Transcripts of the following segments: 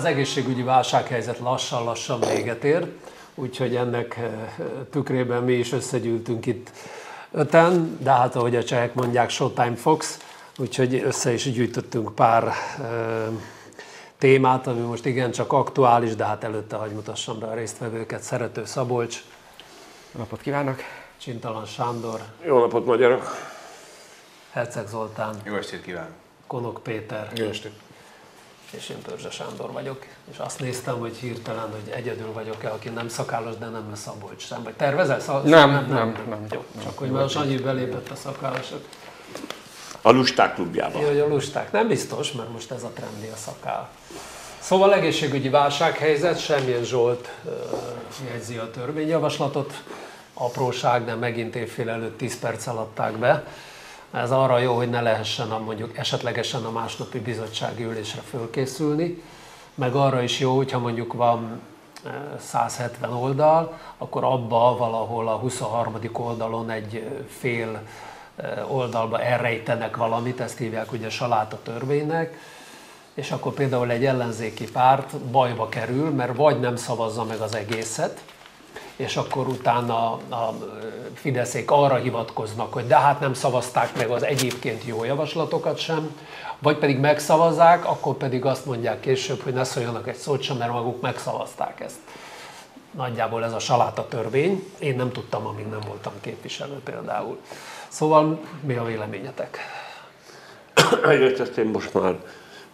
Az egészségügyi válsághelyzet lassan-lassan véget ér, úgyhogy ennek eh, tükrében mi is összegyűltünk itt öten, de hát ahogy a csehek mondják, Showtime Fox, úgyhogy össze is gyűjtöttünk pár e, témát, ami most igencsak aktuális, de hát előtte hagy mutassam be a résztvevőket. Szerető Szabolcs. Napot kívánok! Csintalan Sándor. Jó napot, magyarok! Herceg Zoltán. Jó estét kívánok! Konok Péter. Jó estét! És én Törzse Sándor vagyok, és azt néztem, hogy hirtelen, hogy egyedül vagyok-e, aki nem szakállas, de nem lesz Szabolcs sem. Vagy tervezel? Szal- nem, nem, nem, nem, Jó, csak hogy már Sanyi belépett a szakállasok. A lusták klubjába. Jó, a lusták. Nem biztos, mert most ez a trendi a szakál. Szóval egészségügyi válsághelyzet, semmilyen Zsolt uh, jegyzi a törvényjavaslatot. Apróság, de megint évfél előtt 10 perccel adták be. Ez arra jó, hogy ne lehessen a, mondjuk esetlegesen a másnapi bizottsági ülésre fölkészülni, meg arra is jó, hogyha mondjuk van 170 oldal, akkor abba valahol a 23. oldalon egy fél oldalba elrejtenek valamit, ezt hívják ugye saláta törvénynek, és akkor például egy ellenzéki párt bajba kerül, mert vagy nem szavazza meg az egészet, és akkor utána a Fideszék arra hivatkoznak, hogy de hát nem szavazták meg az egyébként jó javaslatokat sem, vagy pedig megszavazzák, akkor pedig azt mondják később, hogy ne szóljanak egy szót sem, mert maguk megszavazták ezt. Nagyjából ez a saláta törvény. Én nem tudtam, amíg nem voltam képviselő például. Szóval mi a véleményetek? Egyrészt ezt én most már,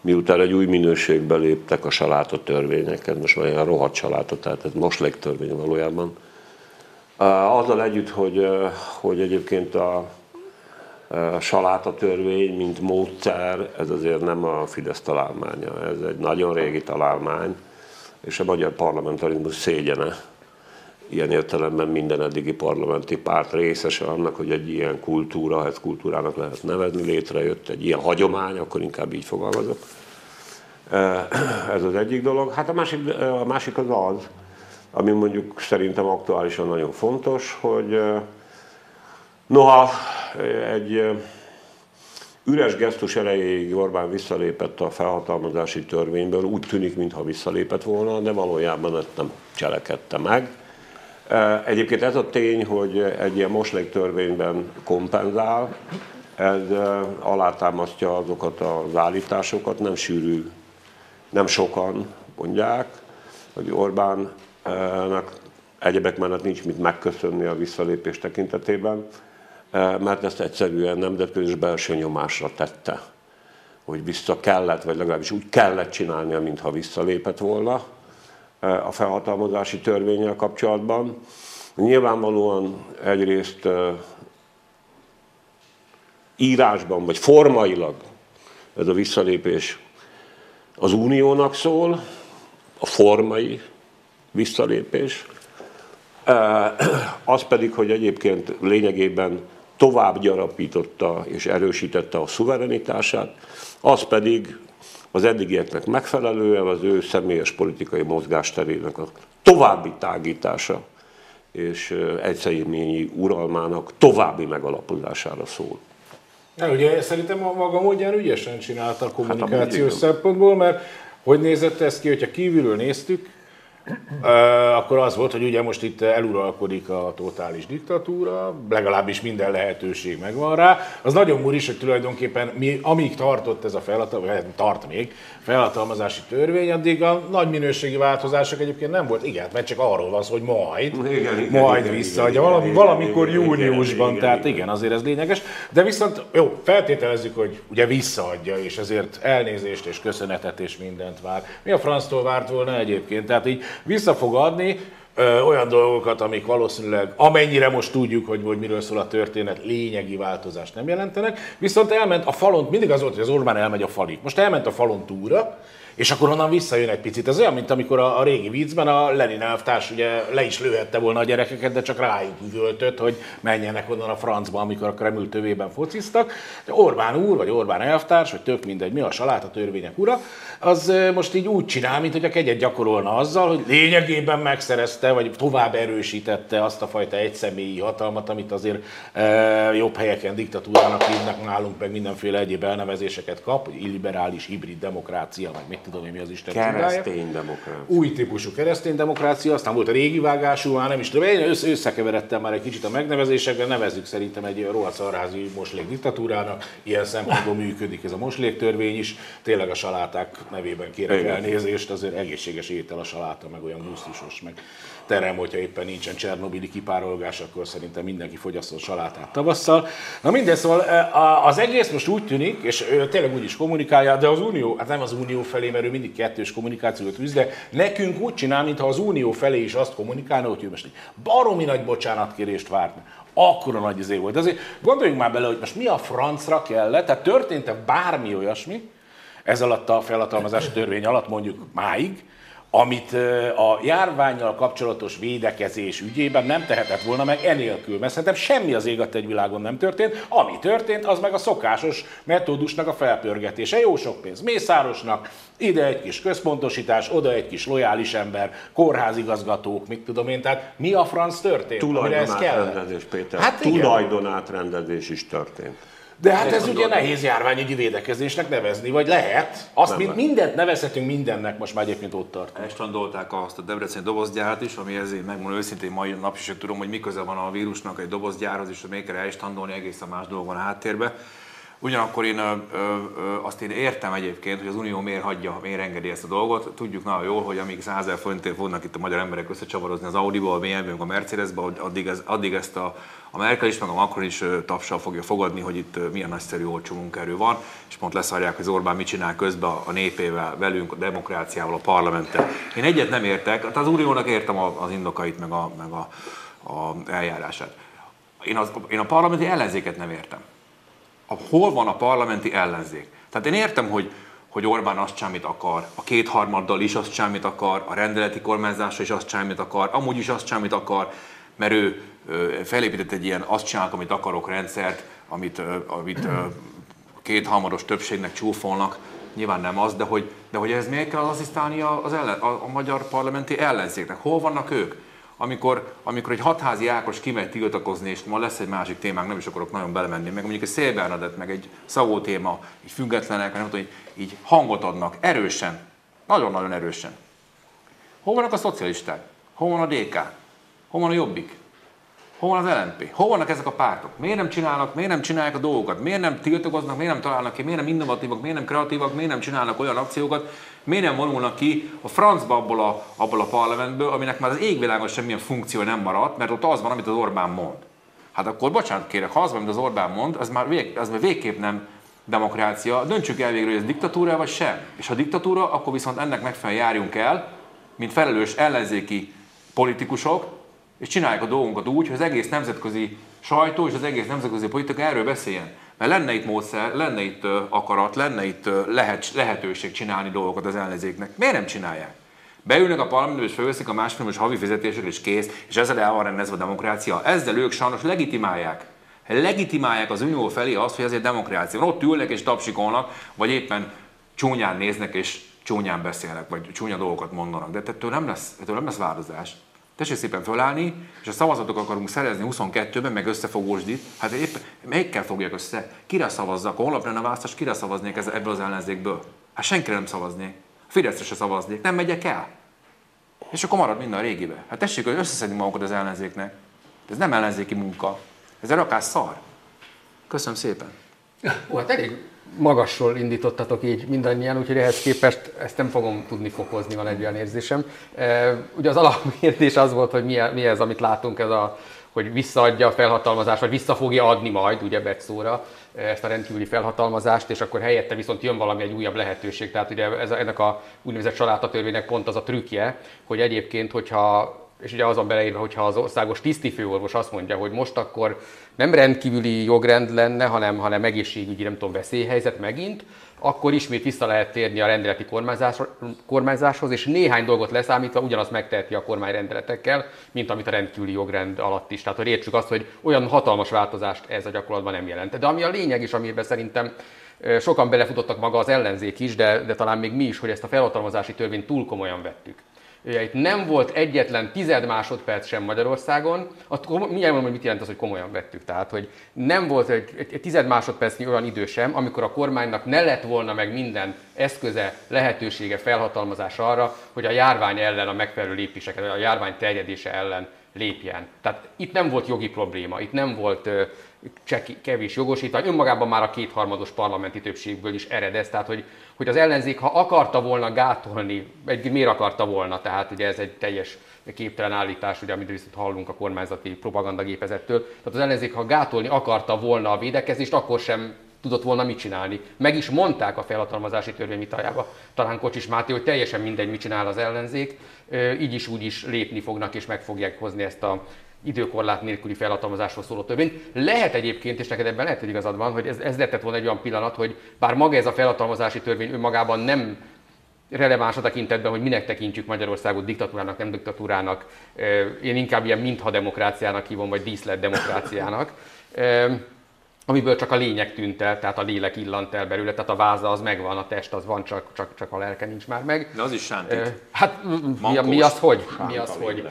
miután egy új minőségbe léptek a saláta törvényeket, most már ilyen rohadt saláta, tehát ez most törvény valójában. Azzal együtt, hogy, hogy egyébként a, a saláta törvény, mint módszer, ez azért nem a Fidesz találmánya, ez egy nagyon régi találmány, és a magyar parlamentarizmus szégyene, ilyen értelemben minden eddigi parlamenti párt részese annak, hogy egy ilyen kultúra, ezt kultúrának lehet nevezni, létrejött egy ilyen hagyomány, akkor inkább így fogalmazok. Ez az egyik dolog. Hát a másik, a másik az az, ami mondjuk szerintem aktuálisan nagyon fontos, hogy noha egy üres gesztus erejéig Orbán visszalépett a felhatalmazási törvényből, úgy tűnik, mintha visszalépett volna, de valójában ezt nem cselekedte meg Egyébként ez a tény, hogy egy ilyen moslék törvényben kompenzál, ez alátámasztja azokat az állításokat, nem sűrű, nem sokan mondják, hogy Orbánnak egyebek mellett nincs mit megköszönni a visszalépés tekintetében, mert ezt egyszerűen nemzetközi és belső nyomásra tette, hogy vissza kellett, vagy legalábbis úgy kellett csinálnia, mintha visszalépett volna a felhatalmazási törvényel kapcsolatban. Nyilvánvalóan egyrészt írásban, vagy formailag ez a visszalépés az uniónak szól, a formai visszalépés, az pedig, hogy egyébként lényegében tovább gyarapította és erősítette a szuverenitását, az pedig az eddigieknek megfelelően az ő személyes politikai mozgásterének a további tágítása és egyszerűményi uralmának további megalapozására szól. Na, ugye szerintem a maga módján ügyesen csinálta a kommunikációs hát szempontból, mert hogy nézett ez ki, hogyha kívülről néztük, akkor az volt, hogy ugye most itt eluralkodik a totális diktatúra, legalábbis minden lehetőség megvan rá. Az nagyon muris, hogy tulajdonképpen mi, amíg tartott ez a felhatalmazás, vagy tart még, felhatalmazási törvény, addig a nagy minőségi változások egyébként nem volt. Igen, mert csak arról van szó, hogy majd, igen, igen, majd igen, visszaadja, valami, valamikor igen, júniusban, igen, tehát igen, igen, azért ez lényeges. De viszont, jó, feltételezzük, hogy ugye visszaadja, és ezért elnézést és köszönetet és mindent vár. Mi a franctól várt volna egyébként? Tehát így vissza fog adni ö, olyan dolgokat, amik valószínűleg, amennyire most tudjuk, hogy, hogy miről szól a történet, lényegi változást nem jelentenek, viszont elment a falon, mindig az volt, hogy az Orbán elmegy a falig. Most elment a falon túra, és akkor onnan visszajön egy picit. Ez olyan, mint amikor a, a régi viccben a Lenin elvtárs ugye le is lőhette volna a gyerekeket, de csak rájuk üvöltött, hogy menjenek onnan a francba, amikor a Kreml tövében fociztak. De Orbán úr, vagy Orbán elvtárs, vagy tök mindegy, mi a saláta törvények ura, az most így úgy csinál, mint hogy a kegyet gyakorolna azzal, hogy lényegében megszerezte, vagy tovább erősítette azt a fajta egyszemélyi hatalmat, amit azért e, jobb helyeken diktatúrának hívnak nálunk, meg mindenféle egyéb elnevezéseket kap, illiberális, hibrid demokrácia, meg mit tudom én mi az Isten Keresztény demokrácia. Új típusú keresztény demokrácia, aztán volt a régi vágású, már nem is tudom, én össze- összekeveredtem már egy kicsit a megnevezésekben, nevezzük szerintem egy rohadt szarházi moslék diktatúrának, ilyen szempontból működik ez a mosléktörvény is, tényleg a saláták nevében kérek Igen. elnézést, azért egészséges étel a saláta, meg olyan gusztusos, meg terem, hogyha éppen nincsen Csernobili kipárolgás, akkor szerintem mindenki fogyasszon salátát tavasszal. Na mindegy, szóval a- az egész most úgy tűnik, és ő tényleg úgy is kommunikálja, de az Unió, hát nem az Unió felé, mert ő mindig kettős kommunikációt űz, de nekünk úgy csinál, mintha az Unió felé is azt kommunikálna, hogy ő most baromi nagy bocsánatkérést várna. Akkora nagy izé volt. Azért gondoljunk már bele, hogy most mi a francra kellett, tehát történt-e bármi olyasmi, ez alatt a felhatalmazási törvény alatt mondjuk máig, amit a járványjal kapcsolatos védekezés ügyében nem tehetett volna meg enélkül. Mert szerintem semmi az ég a világon nem történt. Ami történt, az meg a szokásos metódusnak a felpörgetése. Jó sok pénz Mészárosnak, ide egy kis központosítás, oda egy kis lojális ember, kórházigazgatók, mit tudom én. Tehát mi a franc történt? Tulajdonátrendezés, Péter. Hát. Tulajdonátrendezés is történt. De hát ez ugye nehéz járványügyi védekezésnek nevezni, vagy lehet. Azt lehet. mindent nevezhetünk mindennek, most már egyébként ott tart. Elstrandolták azt a Debreceni dobozgyárat is, ami ezért megmondom őszintén mai nap is tudom, hogy mi köze van a vírusnak egy dobozgyárhoz, és hogy még kell elstrandolni, egészen más dolog van a háttérben. Ugyanakkor én ö, ö, ö, azt én értem egyébként, hogy az Unió miért hagyja, miért engedi ezt a dolgot. Tudjuk nagyon jól, hogy amíg 100 ezer forintért fognak itt a magyar emberek összecsavarozni az Audi-ba, a BMW-be, a Mercedes-be, addig, ez, addig ezt a, a Merkel is, meg a Macron is tapsal fogja fogadni, hogy itt milyen nagyszerű olcsó munkaerő van, és pont leszarják, hogy az Orbán mit csinál közben a népével, velünk, a demokráciával, a parlamenttel. Én egyet nem értek, hát az Uniónak értem az indokait, meg a, meg a, a eljárását. Én, az, én a parlamenti ellenzéket nem értem a, hol van a parlamenti ellenzék. Tehát én értem, hogy, hogy Orbán azt amit akar, a kétharmaddal is azt amit akar, a rendeleti kormányzásra is azt amit akar, amúgy is azt amit akar, mert ő felépített egy ilyen azt csinálok, amit akarok rendszert, amit, amit kétharmados többségnek csúfolnak, nyilván nem az, de hogy, de hogy ez miért kell asszisztálni az ellen, a, a magyar parlamenti ellenzéknek? Hol vannak ők? Amikor, amikor egy hatházi Ákos kimegy tiltakozni, és ma lesz egy másik témánk, nem is akarok nagyon belemenni, meg mondjuk egy Szél Bernadett, meg egy Szavó téma, így függetlenek, nem tudom, így, így hangot adnak, erősen, nagyon-nagyon erősen. Hol vannak a szocialisták? Hol van a DK? Hol van a Jobbik? Hol van az LNP? Hol vannak ezek a pártok? Miért nem csinálnak, miért nem csinálják a dolgokat? Miért nem tiltakoznak, miért nem találnak ki, miért nem innovatívak, miért nem kreatívak, miért nem csinálnak olyan akciókat, miért nem vonulnak ki a francba abból a, abból a parlamentből, aminek már az égvilágon semmilyen funkció nem maradt, mert ott az van, amit az Orbán mond. Hát akkor bocsánat kérek, ha az van, amit az Orbán mond, az már, vég, az már végképp nem demokrácia. Döntsük el végül, hogy ez diktatúra vagy sem. És ha diktatúra, akkor viszont ennek megfelelően járjunk el, mint felelős ellenzéki politikusok, és csinálják a dolgunkat úgy, hogy az egész nemzetközi sajtó és az egész nemzetközi politika erről beszéljen. Mert lenne itt módszer, lenne itt akarat, lenne itt lehet, lehetőség csinálni dolgokat az ellenzéknek. Miért nem csinálják? Beülnek a parlamentbe és felveszik a másfélmos havi fizetésről és kész, és ezzel el van rendezve a demokrácia. Ezzel ők sajnos legitimálják. Legitimálják az unió felé azt, hogy ez egy demokrácia. Ott ülnek és tapsikolnak, vagy éppen csúnyán néznek és csúnyán beszélnek, vagy csúnya dolgokat mondanak. De ettől nem lesz, ettől nem lesz változás. Tessék szépen fölállni, és a szavazatok akarunk szerezni 22-ben, meg összefogósdit, hát éppen melyikkel fogják össze? Kire szavazzak? Holnap lenne a választás, kire szavaznék ebből az ellenzékből? Hát senkire nem szavaznék. A Fideszre se szavaznék, nem megyek el. És akkor marad minden a régibe. Hát tessék, hogy összeszedni magukat az ellenzéknek. Ez nem ellenzéki munka. Ez egy rakás szar. Köszönöm szépen. Ó, hát elég magasról indítottatok így mindannyian, úgyhogy ehhez képest ezt nem fogom tudni fokozni, van egy olyan érzésem. Ugye az alapkérdés az volt, hogy mi, ez, amit látunk, ez a, hogy visszaadja a felhatalmazást, vagy vissza fogja adni majd, ugye Betszóra, ezt a rendkívüli felhatalmazást, és akkor helyette viszont jön valami egy újabb lehetőség. Tehát ugye ez, ennek a úgynevezett családtatörvénynek pont az a trükkje, hogy egyébként, hogyha és ugye azon beleírva, hogyha az országos tisztifőorvos azt mondja, hogy most akkor nem rendkívüli jogrend lenne, hanem, hanem egészségügyi, nem tudom, veszélyhelyzet megint, akkor ismét vissza lehet térni a rendeleti kormányzás, kormányzáshoz, és néhány dolgot leszámítva ugyanazt megteheti a kormány rendeletekkel, mint amit a rendkívüli jogrend alatt is. Tehát, hogy értsük azt, hogy olyan hatalmas változást ez a gyakorlatban nem jelent. De ami a lényeg is, amiben szerintem sokan belefutottak maga az ellenzék is, de, de talán még mi is, hogy ezt a felhatalmazási törvényt túl komolyan vettük. Itt nem volt egyetlen tized másodperc sem Magyarországon, akkor mindjárt mondom, hogy mit jelent az, hogy komolyan vettük. Tehát, hogy nem volt egy, egy, tized másodpercnyi olyan idő sem, amikor a kormánynak ne lett volna meg minden eszköze, lehetősége, felhatalmazása arra, hogy a járvány ellen a megfelelő lépéseket, a járvány terjedése ellen lépjen. Tehát itt nem volt jogi probléma, itt nem volt kevés jogosítvány, önmagában már a kétharmados parlamenti többségből is eredez, tehát hogy, hogy az ellenzék, ha akarta volna gátolni, egy, miért akarta volna, tehát ugye ez egy teljes képtelen állítás, ugye, amit viszont hallunk a kormányzati propagandagépezettől, tehát az ellenzék, ha gátolni akarta volna a védekezést, akkor sem tudott volna mit csinálni. Meg is mondták a felhatalmazási törvény vitájába, talán Kocsis Máté, hogy teljesen mindegy, mit csinál az ellenzék, így is úgy is lépni fognak és meg fogják hozni ezt a időkorlát nélküli felhatalmazásról szóló törvényt. Lehet egyébként, és neked ebben lehet, hogy igazad van, hogy ez, ez lett volna egy olyan pillanat, hogy bár maga ez a felhatalmazási törvény önmagában nem releváns a tekintetben, hogy minek tekintjük Magyarországot diktatúrának, nem diktatúrának, én inkább ilyen mintha demokráciának hívom, vagy díszlet demokráciának amiből csak a lényeg tűnt el, tehát a lélek illant el belőle, tehát a váza az megvan, a test az van, csak, csak, csak a lelke nincs már meg. De az is sántít. Hát mi, mi az hogy? Mi az hogy?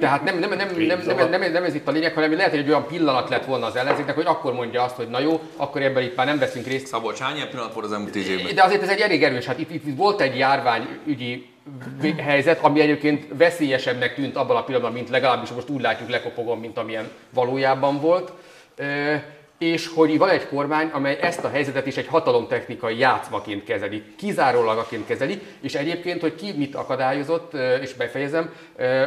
Tehát nem, nem, nem, nem, nem, nem, nem, ez itt a lényeg, hanem lehet, hogy egy olyan pillanat lett volna az ellenzéknek, hogy akkor mondja azt, hogy na jó, akkor ebben itt már nem veszünk részt. Szabolcs, hány ilyen pillanat volt az elmúlt tíz évben? De azért ez egy elég erős, hát itt, itt volt egy járványügyi helyzet, ami egyébként veszélyesebbnek tűnt abban a pillanatban, mint legalábbis most úgy látjuk lekopogon, mint amilyen valójában volt és hogy van egy kormány, amely ezt a helyzetet is egy hatalomtechnikai játszmaként kezeli, kizárólagaként kezeli, és egyébként, hogy ki mit akadályozott, és befejezem,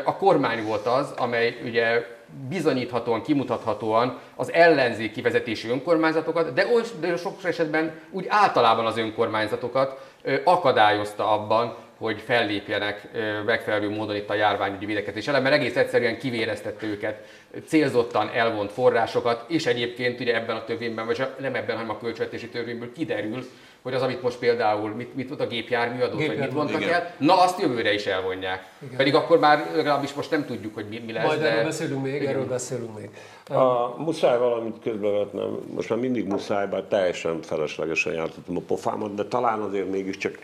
a kormány volt az, amely ugye bizonyíthatóan, kimutathatóan az ellenzéki vezetési önkormányzatokat, de, de sok esetben úgy általában az önkormányzatokat akadályozta abban, hogy fellépjenek megfelelő módon itt a járványügyi védekezés ellen, mert egész egyszerűen kivéreztette őket, célzottan elvont forrásokat, és egyébként ugye ebben a törvényben, vagy nem ebben, hanem a költségvetési törvényből kiderül, hogy az, amit most például, mit, mit a gépjárműadó, vagy mit mondtak igen. el, na azt jövőre is elvonják. Igen. Pedig akkor már legalábbis most nem tudjuk, hogy mi, mi lesz. Majd de... erről beszélünk még, igen. erről beszélünk még. A, muszáj valamit közbevetnem, most már mindig muszáj, bár teljesen feleslegesen jártatom a pofámat, de talán azért mégiscsak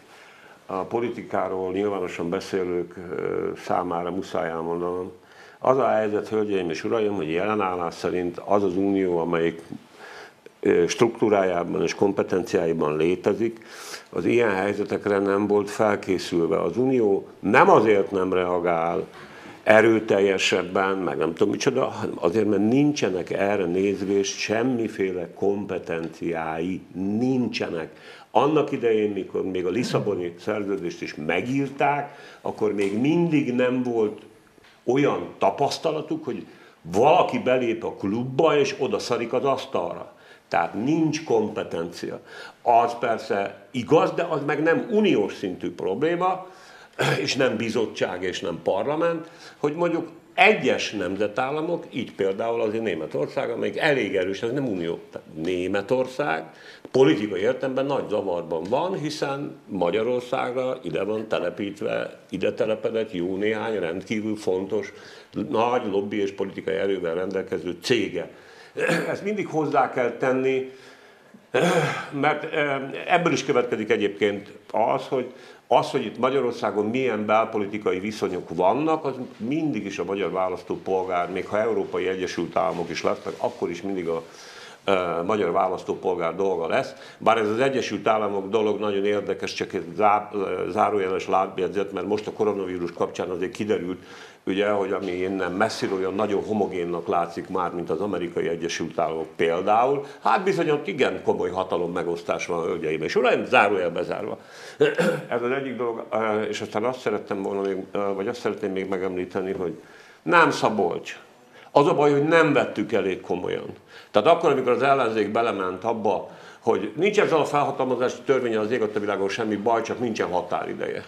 a politikáról nyilvánosan beszélők számára muszáj elmondanom. Az a helyzet, hölgyeim és uraim, hogy jelenállás szerint az az unió, amelyik struktúrájában és kompetenciáiban létezik, az ilyen helyzetekre nem volt felkészülve. Az Unió nem azért nem reagál erőteljesebben, meg nem tudom micsoda, hanem azért, mert nincsenek erre nézvés semmiféle kompetenciái, nincsenek. Annak idején, mikor még a Lisszaboni szerződést is megírták, akkor még mindig nem volt olyan tapasztalatuk, hogy valaki belép a klubba, és oda szarik az asztalra. Tehát nincs kompetencia. Az persze igaz, de az meg nem uniós szintű probléma, és nem bizottság, és nem parlament, hogy mondjuk egyes nemzetállamok, így például azért Németország, amelyik elég erős, ez nem unió, Németország politikai értelemben nagy zavarban van, hiszen Magyarországra ide van telepítve, ide telepedett jó néhány rendkívül fontos, nagy lobby és politikai erővel rendelkező cége. Ezt mindig hozzá kell tenni, mert eh, ebből is következik egyébként az, hogy az, hogy itt Magyarországon milyen belpolitikai viszonyok vannak, az mindig is a magyar választópolgár, még ha Európai Egyesült Államok is lesznek, akkor is mindig a magyar választópolgár dolga lesz. Bár ez az Egyesült Államok dolog nagyon érdekes, csak egy zá, zárójeles lábjegyzet, mert most a koronavírus kapcsán azért kiderült, ugye, hogy ami innen messziről olyan nagyon homogénnak látszik már, mint az amerikai Egyesült Államok például, hát bizony ott igen komoly hatalom megosztás van, hölgyeim és uraim, zárójel bezárva. Ez az egyik dolog, és aztán azt szerettem volna még, vagy azt szeretném még megemlíteni, hogy nem Szabolcs. Az a baj, hogy nem vettük elég komolyan. Tehát akkor, amikor az ellenzék belement abba, hogy nincs ezzel a felhatalmazási törvénye az ég a világon semmi baj, csak nincsen határideje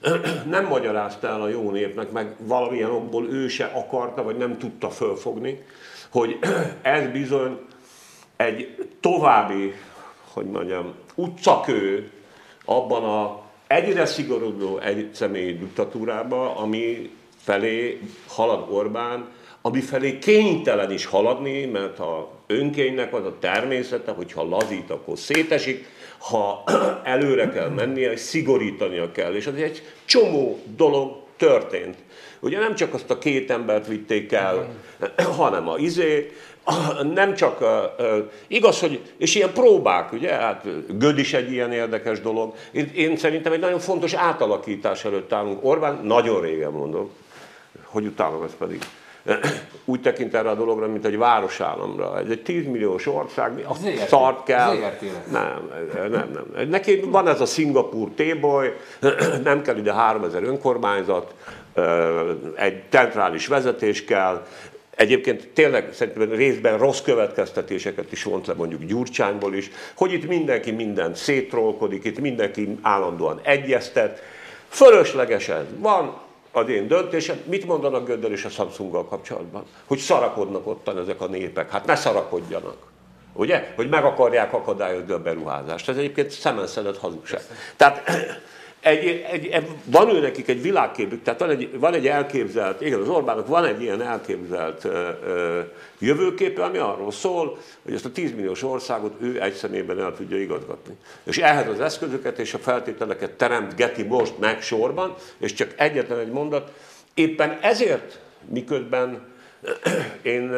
nem magyarázta el a jó népnek, meg valamilyen okból ő se akarta, vagy nem tudta fölfogni, hogy ez bizony egy további, hogy mondjam, utcakő abban a egyre szigorodó egy személyi diktatúrába, ami felé halad Orbán, ami felé kénytelen is haladni, mert a önkénynek az a természete, hogyha lazít, akkor szétesik, ha előre kell mennie, és szigorítania kell. És az egy csomó dolog történt. Ugye nem csak azt a két embert vitték el, hanem a izé, nem csak, igaz, hogy, és ilyen próbák, ugye, hát Göd is egy ilyen érdekes dolog. Én, én szerintem egy nagyon fontos átalakítás előtt állunk. Orbán, nagyon régen mondom, hogy utálom ezt pedig. Úgy tekint erre a dologra, mint egy városállamra. Ez egy 10 milliós ország, a szart kell. Nem, nem, nem. Neki van ez a Szingapúr téboly, nem kell ide 3000 önkormányzat, egy centrális vezetés kell, Egyébként tényleg szerintem részben rossz következtetéseket is vont le mondjuk Gyurcsányból is, hogy itt mindenki mindent szétrolkodik, itt mindenki állandóan egyeztet. Fölöslegesen van az én döntésem. Mit mondanak Göddel és a Samsunggal kapcsolatban? Hogy szarakodnak ottan ezek a népek. Hát ne szarakodjanak. Ugye? Hogy meg akarják akadályozni a beruházást. Ez egyébként szemenszedett hazugság. Tehát egy, egy, van ő nekik egy világképük, tehát van egy, van egy elképzelt, igen, az Orbánok van egy ilyen elképzelt ö, ö, jövőképe, ami arról szól, hogy ezt a 10 milliós országot ő egy szemében el tudja igazgatni. És ehhez az eszközöket és a feltételeket teremtgeti most meg sorban, és csak egyetlen egy mondat, éppen ezért, miközben én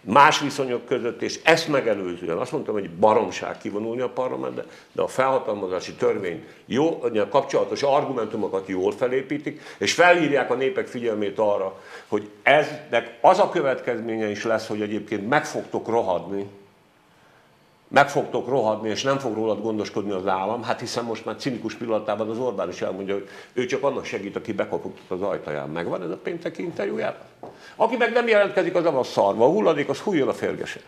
más viszonyok között, és ezt megelőzően azt mondtam, hogy baromság kivonulni a parlamentbe, de a felhatalmazási törvény jó, a kapcsolatos argumentumokat jól felépítik, és felhívják a népek figyelmét arra, hogy eznek az a következménye is lesz, hogy egyébként meg fogtok rohadni, meg fogtok rohadni, és nem fog rólad gondoskodni az állam, hát hiszen most már cinikus pillanatában az Orbán is elmondja, hogy ő csak annak segít, aki bekopogtat az ajtaján. Megvan ez a pénteki interjújában? Aki meg nem jelentkezik, az a szarva. A hulladék, az hújjon a férgese.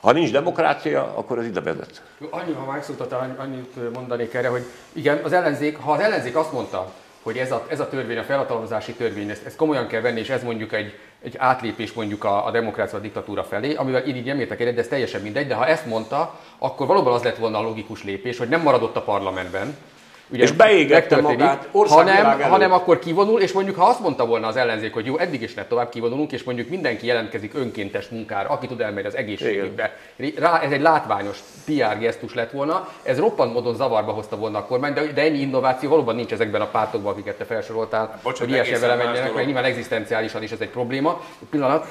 Ha nincs demokrácia, akkor ez ide vezet. Annyi, ha megszóltál, annyit mondanék erre, hogy igen, az ellenzék, ha az ellenzék azt mondta, hogy ez a, ez a törvény, a felhatalmazási törvény, ezt, ezt komolyan kell venni, és ez mondjuk egy, egy átlépés mondjuk a, a demokrácia, a diktatúra felé, amivel így, így nem értek egyet, de ez teljesen mindegy, de ha ezt mondta, akkor valóban az lett volna a logikus lépés, hogy nem maradott a parlamentben, Ugye és beégette magát hanem, hanem akkor kivonul, és mondjuk ha azt mondta volna az ellenzék, hogy jó, eddig is ne tovább kivonulunk, és mondjuk mindenki jelentkezik önkéntes munkára, aki tud elmenni az egészségügybe. Rá, ez egy látványos PR gesztus lett volna, ez roppant módon zavarba hozta volna a kormány, de, de ennyi innováció valóban nincs ezekben a pártokban, akiket te felsoroltál, Bocsánat, hogy ilyesmi vele menjenek, mert nyilván egzisztenciálisan is ez egy probléma. Pillanat.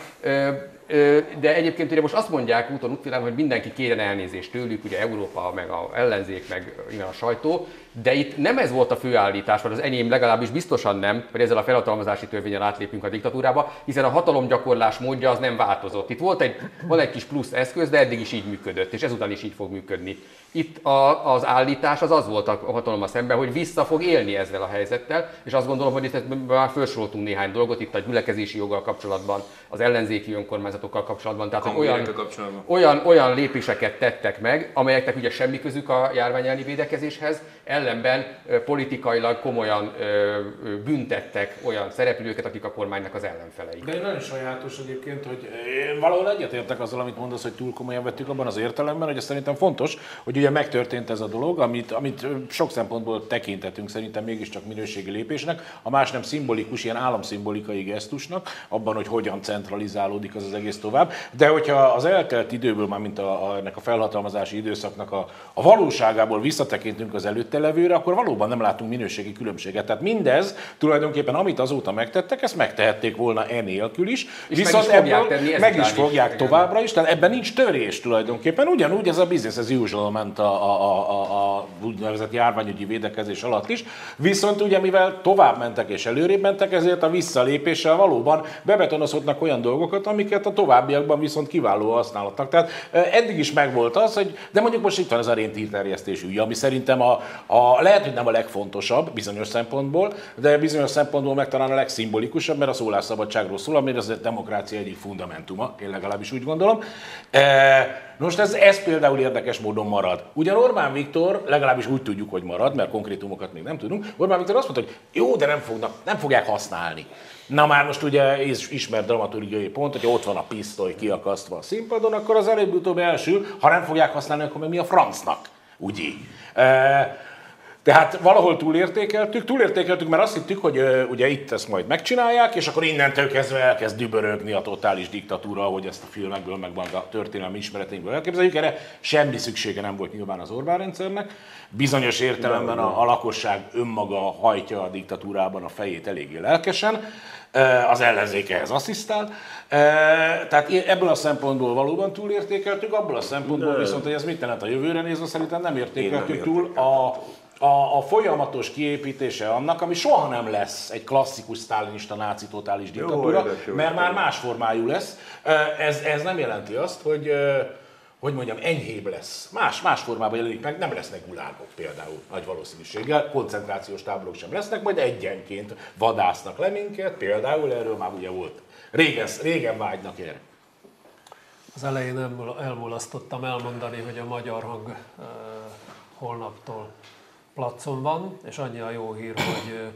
De egyébként ugye most azt mondják úton útvilágon, hogy mindenki kérjen elnézést tőlük, ugye Európa, meg a ellenzék, meg a sajtó, de itt nem ez volt a főállítás, vagy az enyém legalábbis biztosan nem, hogy ezzel a felhatalmazási törvényel átlépünk a diktatúrába, hiszen a hatalomgyakorlás módja az nem változott. Itt volt egy, van egy kis plusz eszköz, de eddig is így működött, és ezután is így fog működni. Itt a, az állítás az az volt a hatalommal szemben, hogy vissza fog élni ezzel a helyzettel, és azt gondolom, hogy itt már felsoroltunk néhány dolgot, itt a gyülekezési joggal kapcsolatban, az ellenzéki önkormányzatokkal kapcsolatban, tehát olyan, kapcsolatban. olyan, olyan lépéseket tettek meg, amelyeknek ugye semmi közük a járvány védekezéshez, ellenben politikailag komolyan büntettek olyan szereplőket, akik a kormánynak az ellenfelei. De nagyon sajátos egyébként, hogy én valahol egyetértek azzal, amit mondasz, hogy túl komolyan vettük abban az értelemben, hogy ez szerintem fontos, hogy ugye megtörtént ez a dolog, amit, amit sok szempontból tekintetünk szerintem mégiscsak minőségi lépésnek, a más nem szimbolikus, ilyen államszimbolikai gesztusnak, abban, hogy hogyan centralizálódik az az egész tovább. De hogyha az eltelt időből, már mint a, a, ennek a felhatalmazási időszaknak a, a valóságából visszatekintünk az előtte levőre, akkor valóban nem látunk minőségi különbséget. Tehát mindez tulajdonképpen, amit azóta megtettek, ezt megtehették volna enélkül is, és viszont meg is fogják, tenni meg is fogják is, továbbra is, tehát ebben nincs törés tulajdonképpen. Ugyanúgy ez a business as usual ment a, a, a, a, a úgynevezett járványügyi védekezés alatt is. Viszont ugye mivel tovább mentek és előrébb mentek, ezért a visszalépéssel valóban bebetonozhatnak olyan dolgokat, amiket a továbbiakban viszont kiváló használatnak. Tehát eddig is megvolt az, hogy de mondjuk most itt van ez a réntírterjesztésű ügy, ami szerintem a, a, lehet, hogy nem a legfontosabb bizonyos szempontból, de bizonyos szempontból meg talán a legszimbolikusabb, mert a szólásszabadságról szól, ami az a demokrácia egyik fundamentuma, én legalábbis úgy gondolom. E, most ez, ez például érdekes módon marad. Ugyan Orbán Viktor, legalábbis úgy tudjuk, hogy marad, mert konkrétumokat még nem tudunk, Orbán Viktor azt mondta, hogy jó, de nem, fognak, nem fogják használni. Na már most ugye ismert dramaturgiai pont, hogy ott van a pisztoly kiakasztva a színpadon, akkor az előbb-utóbb első, ha nem fogják használni, akkor mi a francnak, ugye? E, Tehát valahol túlértékeltük, túlértékeltük, mert azt hittük, hogy uh, ugye itt ezt majd megcsinálják, és akkor innentől kezdve elkezd dübörögni a totális diktatúra, hogy ezt a filmekből, meg a történelmi ismereteinkből elképzeljük. Erre semmi szüksége nem volt nyilván az Orbán rendszernek. Bizonyos értelemben a, a lakosság önmaga hajtja a diktatúrában a fejét eléggé lelkesen az ellenzék ehhez asszisztál. Tehát ebből a szempontból valóban túlértékeltük, abból a szempontból viszont, hogy ez mit jelent a jövőre nézve, szerintem nem értékeltük túl a, a, a folyamatos kiépítése annak, ami soha nem lesz egy klasszikus sztálinista náci totális diktatúra, mert már más formájú lesz. Ez, ez nem jelenti azt, hogy hogy mondjam, enyhébb lesz. Más, más formában jelenik meg, nem lesznek gulágok például nagy valószínűséggel, koncentrációs táborok sem lesznek, majd egyenként vadásznak le minket, például erről már ugye volt. Régen, régen vágynak erre. Az elején elmulasztottam elmondani, hogy a magyar hang uh, holnaptól placon van, és annyi a jó hír, hogy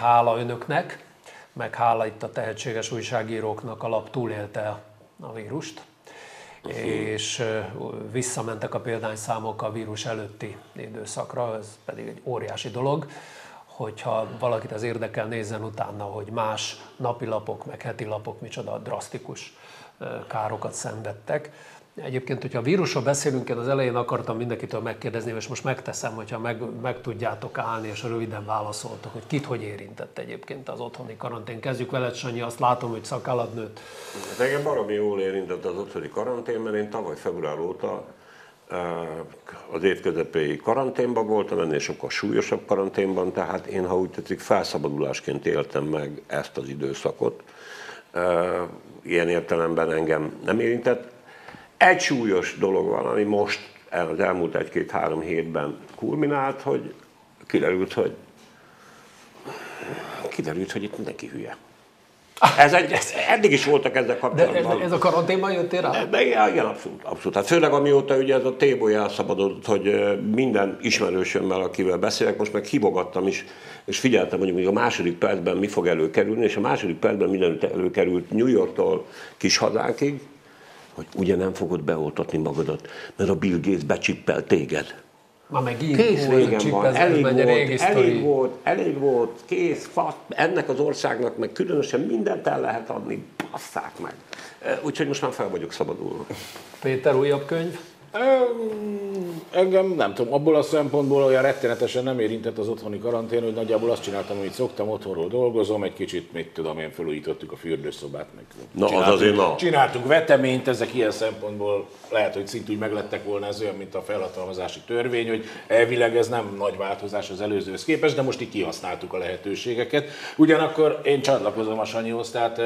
hála önöknek, meg hála itt a tehetséges újságíróknak a lap túlélte a vírust és visszamentek a példányszámok a vírus előtti időszakra, ez pedig egy óriási dolog, hogyha valakit az érdekel, nézzen utána, hogy más napilapok, meg heti lapok micsoda drasztikus károkat szenvedtek. Egyébként, hogyha a vírusról beszélünk, én az elején akartam mindenkitől megkérdezni, és most megteszem, hogyha meg, meg tudjátok állni, és röviden válaszoltok, hogy kit hogy érintett egyébként az otthoni karantén. Kezdjük veled, Sanyi, azt látom, hogy szakállat nőtt. Hát engem baromi jól érintett az otthoni karantén, mert én tavaly február óta eh, az év közepéig karanténban voltam, ennél sokkal súlyosabb karanténban, tehát én, ha úgy tetszik, felszabadulásként éltem meg ezt az időszakot. Eh, ilyen értelemben engem nem érintett egy súlyos dolog van, ami most az elmúlt egy-két-három hétben kulminált, hogy kiderült, hogy kiderült, hogy itt mindenki hülye. Ez egy, ez, eddig is voltak ezzel kapcsolatban. De ez a karanténban jöttél rá? De, igen, abszolút, abszolút. Hát főleg amióta ugye ez a téboly elszabadult, hogy minden ismerősömmel, akivel beszélek, most meg hibogattam is, és figyeltem, hogy még a második percben mi fog előkerülni, és a második percben minden előkerült New Yorktól kis hazánkig, hogy ugye nem fogod beoltatni magadat, mert a Bill Gates becsippel téged. Ma megint kész régen van, elég volt, elég volt, elég volt, kész, fasz, ennek az országnak meg különösen mindent el lehet adni, passzák meg. Úgyhogy most már fel vagyok szabadulva. Péter, újabb könyv? Engem nem tudom, abból a szempontból olyan rettenetesen nem érintett az otthoni karantén, hogy nagyjából azt csináltam, amit szoktam, otthonról dolgozom, egy kicsit, mit tudom én, felújítottuk a fürdőszobát, meg na, az azért na. csináltunk veteményt, ezek ilyen szempontból lehet, hogy szintúgy meglettek volna, ez olyan, mint a felhatalmazási törvény, hogy elvileg ez nem nagy változás az előzőhöz képest, de most így kihasználtuk a lehetőségeket. Ugyanakkor én csatlakozom a Sanyihoz, tehát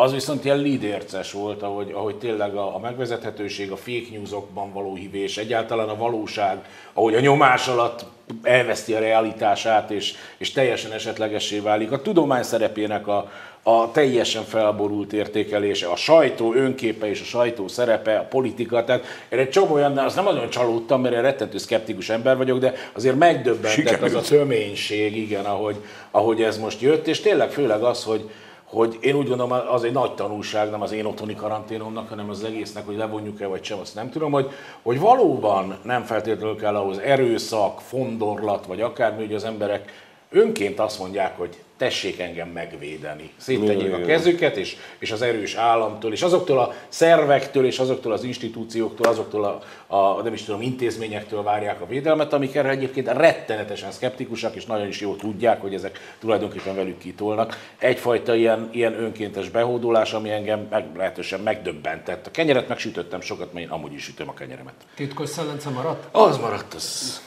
az viszont ilyen lidérces volt, ahogy, ahogy tényleg a, a megvezethetőség, a fake newsokban való hívés, egyáltalán a valóság, ahogy a nyomás alatt elveszti a realitását, és, és teljesen esetlegessé válik. A tudomány szerepének a, a teljesen felborult értékelése, a sajtó önképe és a sajtó szerepe, a politika, tehát erre egy csomó olyan, az nem azon csalódtam, mert én rettentő szkeptikus ember vagyok, de azért megdöbbentett az a töménység, igen, ahogy, ahogy ez most jött, és tényleg főleg az, hogy, hogy én úgy gondolom, az egy nagy tanulság, nem az én otthoni karanténomnak, hanem az egésznek, hogy levonjuk-e vagy sem, azt nem tudom, hogy, hogy valóban nem feltétlenül kell ahhoz erőszak, fondorlat, vagy akármi, hogy az emberek önként azt mondják, hogy tessék engem megvédeni. Széttegyék a kezüket, és, és az erős államtól, és azoktól a szervektől, és azoktól az institúcióktól, azoktól a, a nem is tudom, intézményektől várják a védelmet, amik erre egyébként rettenetesen szkeptikusak, és nagyon is jól tudják, hogy ezek tulajdonképpen velük kitolnak. Egyfajta ilyen, ilyen önkéntes behódolás, ami engem meg, lehetősen megdöbbentett. A kenyeret megsütöttem sokat, mert én amúgy is sütöm a kenyeremet. Titkos szellence maradt? Az maradt, az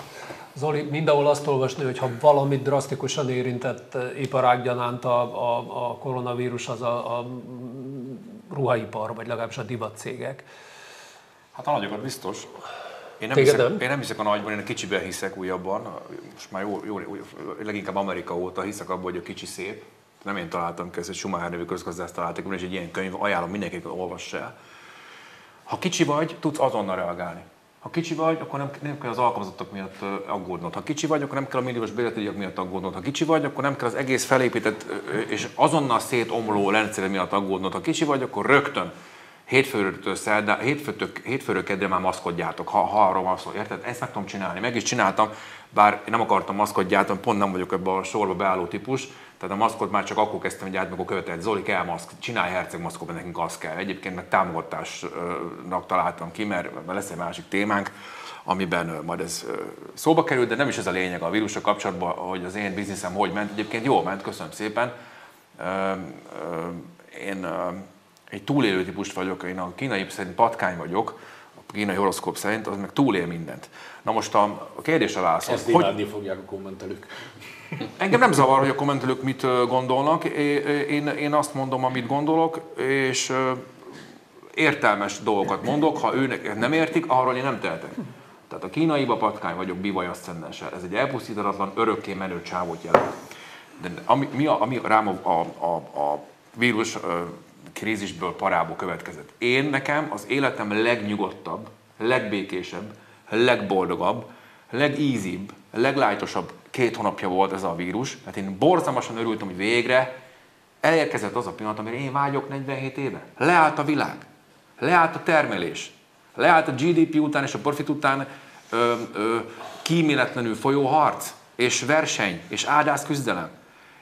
Zoli, mindenhol azt olvasni, hogy ha valamit drasztikusan érintett eh, iparág a, a, a koronavírus, az a, a ruhaipar, vagy legalábbis a divatcégek. Hát a nagyokat biztos. Én nem, hiszek, nem? én nem hiszek a nagyban, én a kicsiben hiszek újabban. Most már jó, jó, jó, leginkább Amerika óta hiszek abban, hogy a kicsi szép. Nem én találtam ki, ezt egy Schumacher nevű közgazdász találtak, és egy ilyen könyv, ajánlom mindenkinek, olvassa el. Ha kicsi vagy, tudsz azonnal reagálni. Ha kicsi vagy, akkor nem, nem kell az alkalmazottak miatt aggódnod. Ha kicsi vagy, akkor nem kell a milliós bérletügyek miatt aggódnod. Ha kicsi vagy, akkor nem kell az egész felépített és azonnal szétomló rendszer miatt aggódnod. Ha kicsi vagy, akkor rögtön hétfőről, szerdá, hétfőtől, hétfőről kedre már maszkodjátok, ha, ha arról van szó, érted? Ezt meg tudom csinálni, meg is csináltam, bár én nem akartam maszkot pont nem vagyok ebben a sorba beálló típus, tehát a maszkot már csak akkor kezdtem gyártani, amikor követett Zoli kell maszk, csinálj herceg maszkot, mert nekünk az kell. Egyébként meg támogatásnak találtam ki, mert lesz egy másik témánk, amiben majd ez szóba került, de nem is ez a lényeg a vírusra kapcsolatban, hogy az én bizniszem hogy ment. Egyébként jól ment, köszönöm szépen. Én egy túlélő típust vagyok, én a kínai szerint patkány vagyok, a kínai horoszkóp szerint, az meg túlél mindent. Na most a, a kérdésre válaszol. Ezt hogy... fogják a kommentelők. Engem nem zavar, hogy a kommentelők mit gondolnak. Én, én azt mondom, amit gondolok, és értelmes dolgokat mondok. Ha őnek nem értik, arról én nem tehetek. Tehát a kínaiba patkány vagyok bivaj aszcendenssel. Ez egy elpusztítatlan, örökké menő csávot jelent. De ami, mi a, ami rám a, a, a, a vírus krízisből parából következett. Én nekem az életem legnyugodtabb, legbékésebb, legboldogabb, legízibb, leglájtosabb két hónapja volt ez a vírus, mert én borzalmasan örültem, hogy végre elérkezett az a pillanat, amire én vágyok 47 éve. Leállt a világ, leállt a termelés, leállt a GDP után és a profit után ö, ö, kíméletlenül folyó harc, és verseny, és áldász küzdelem.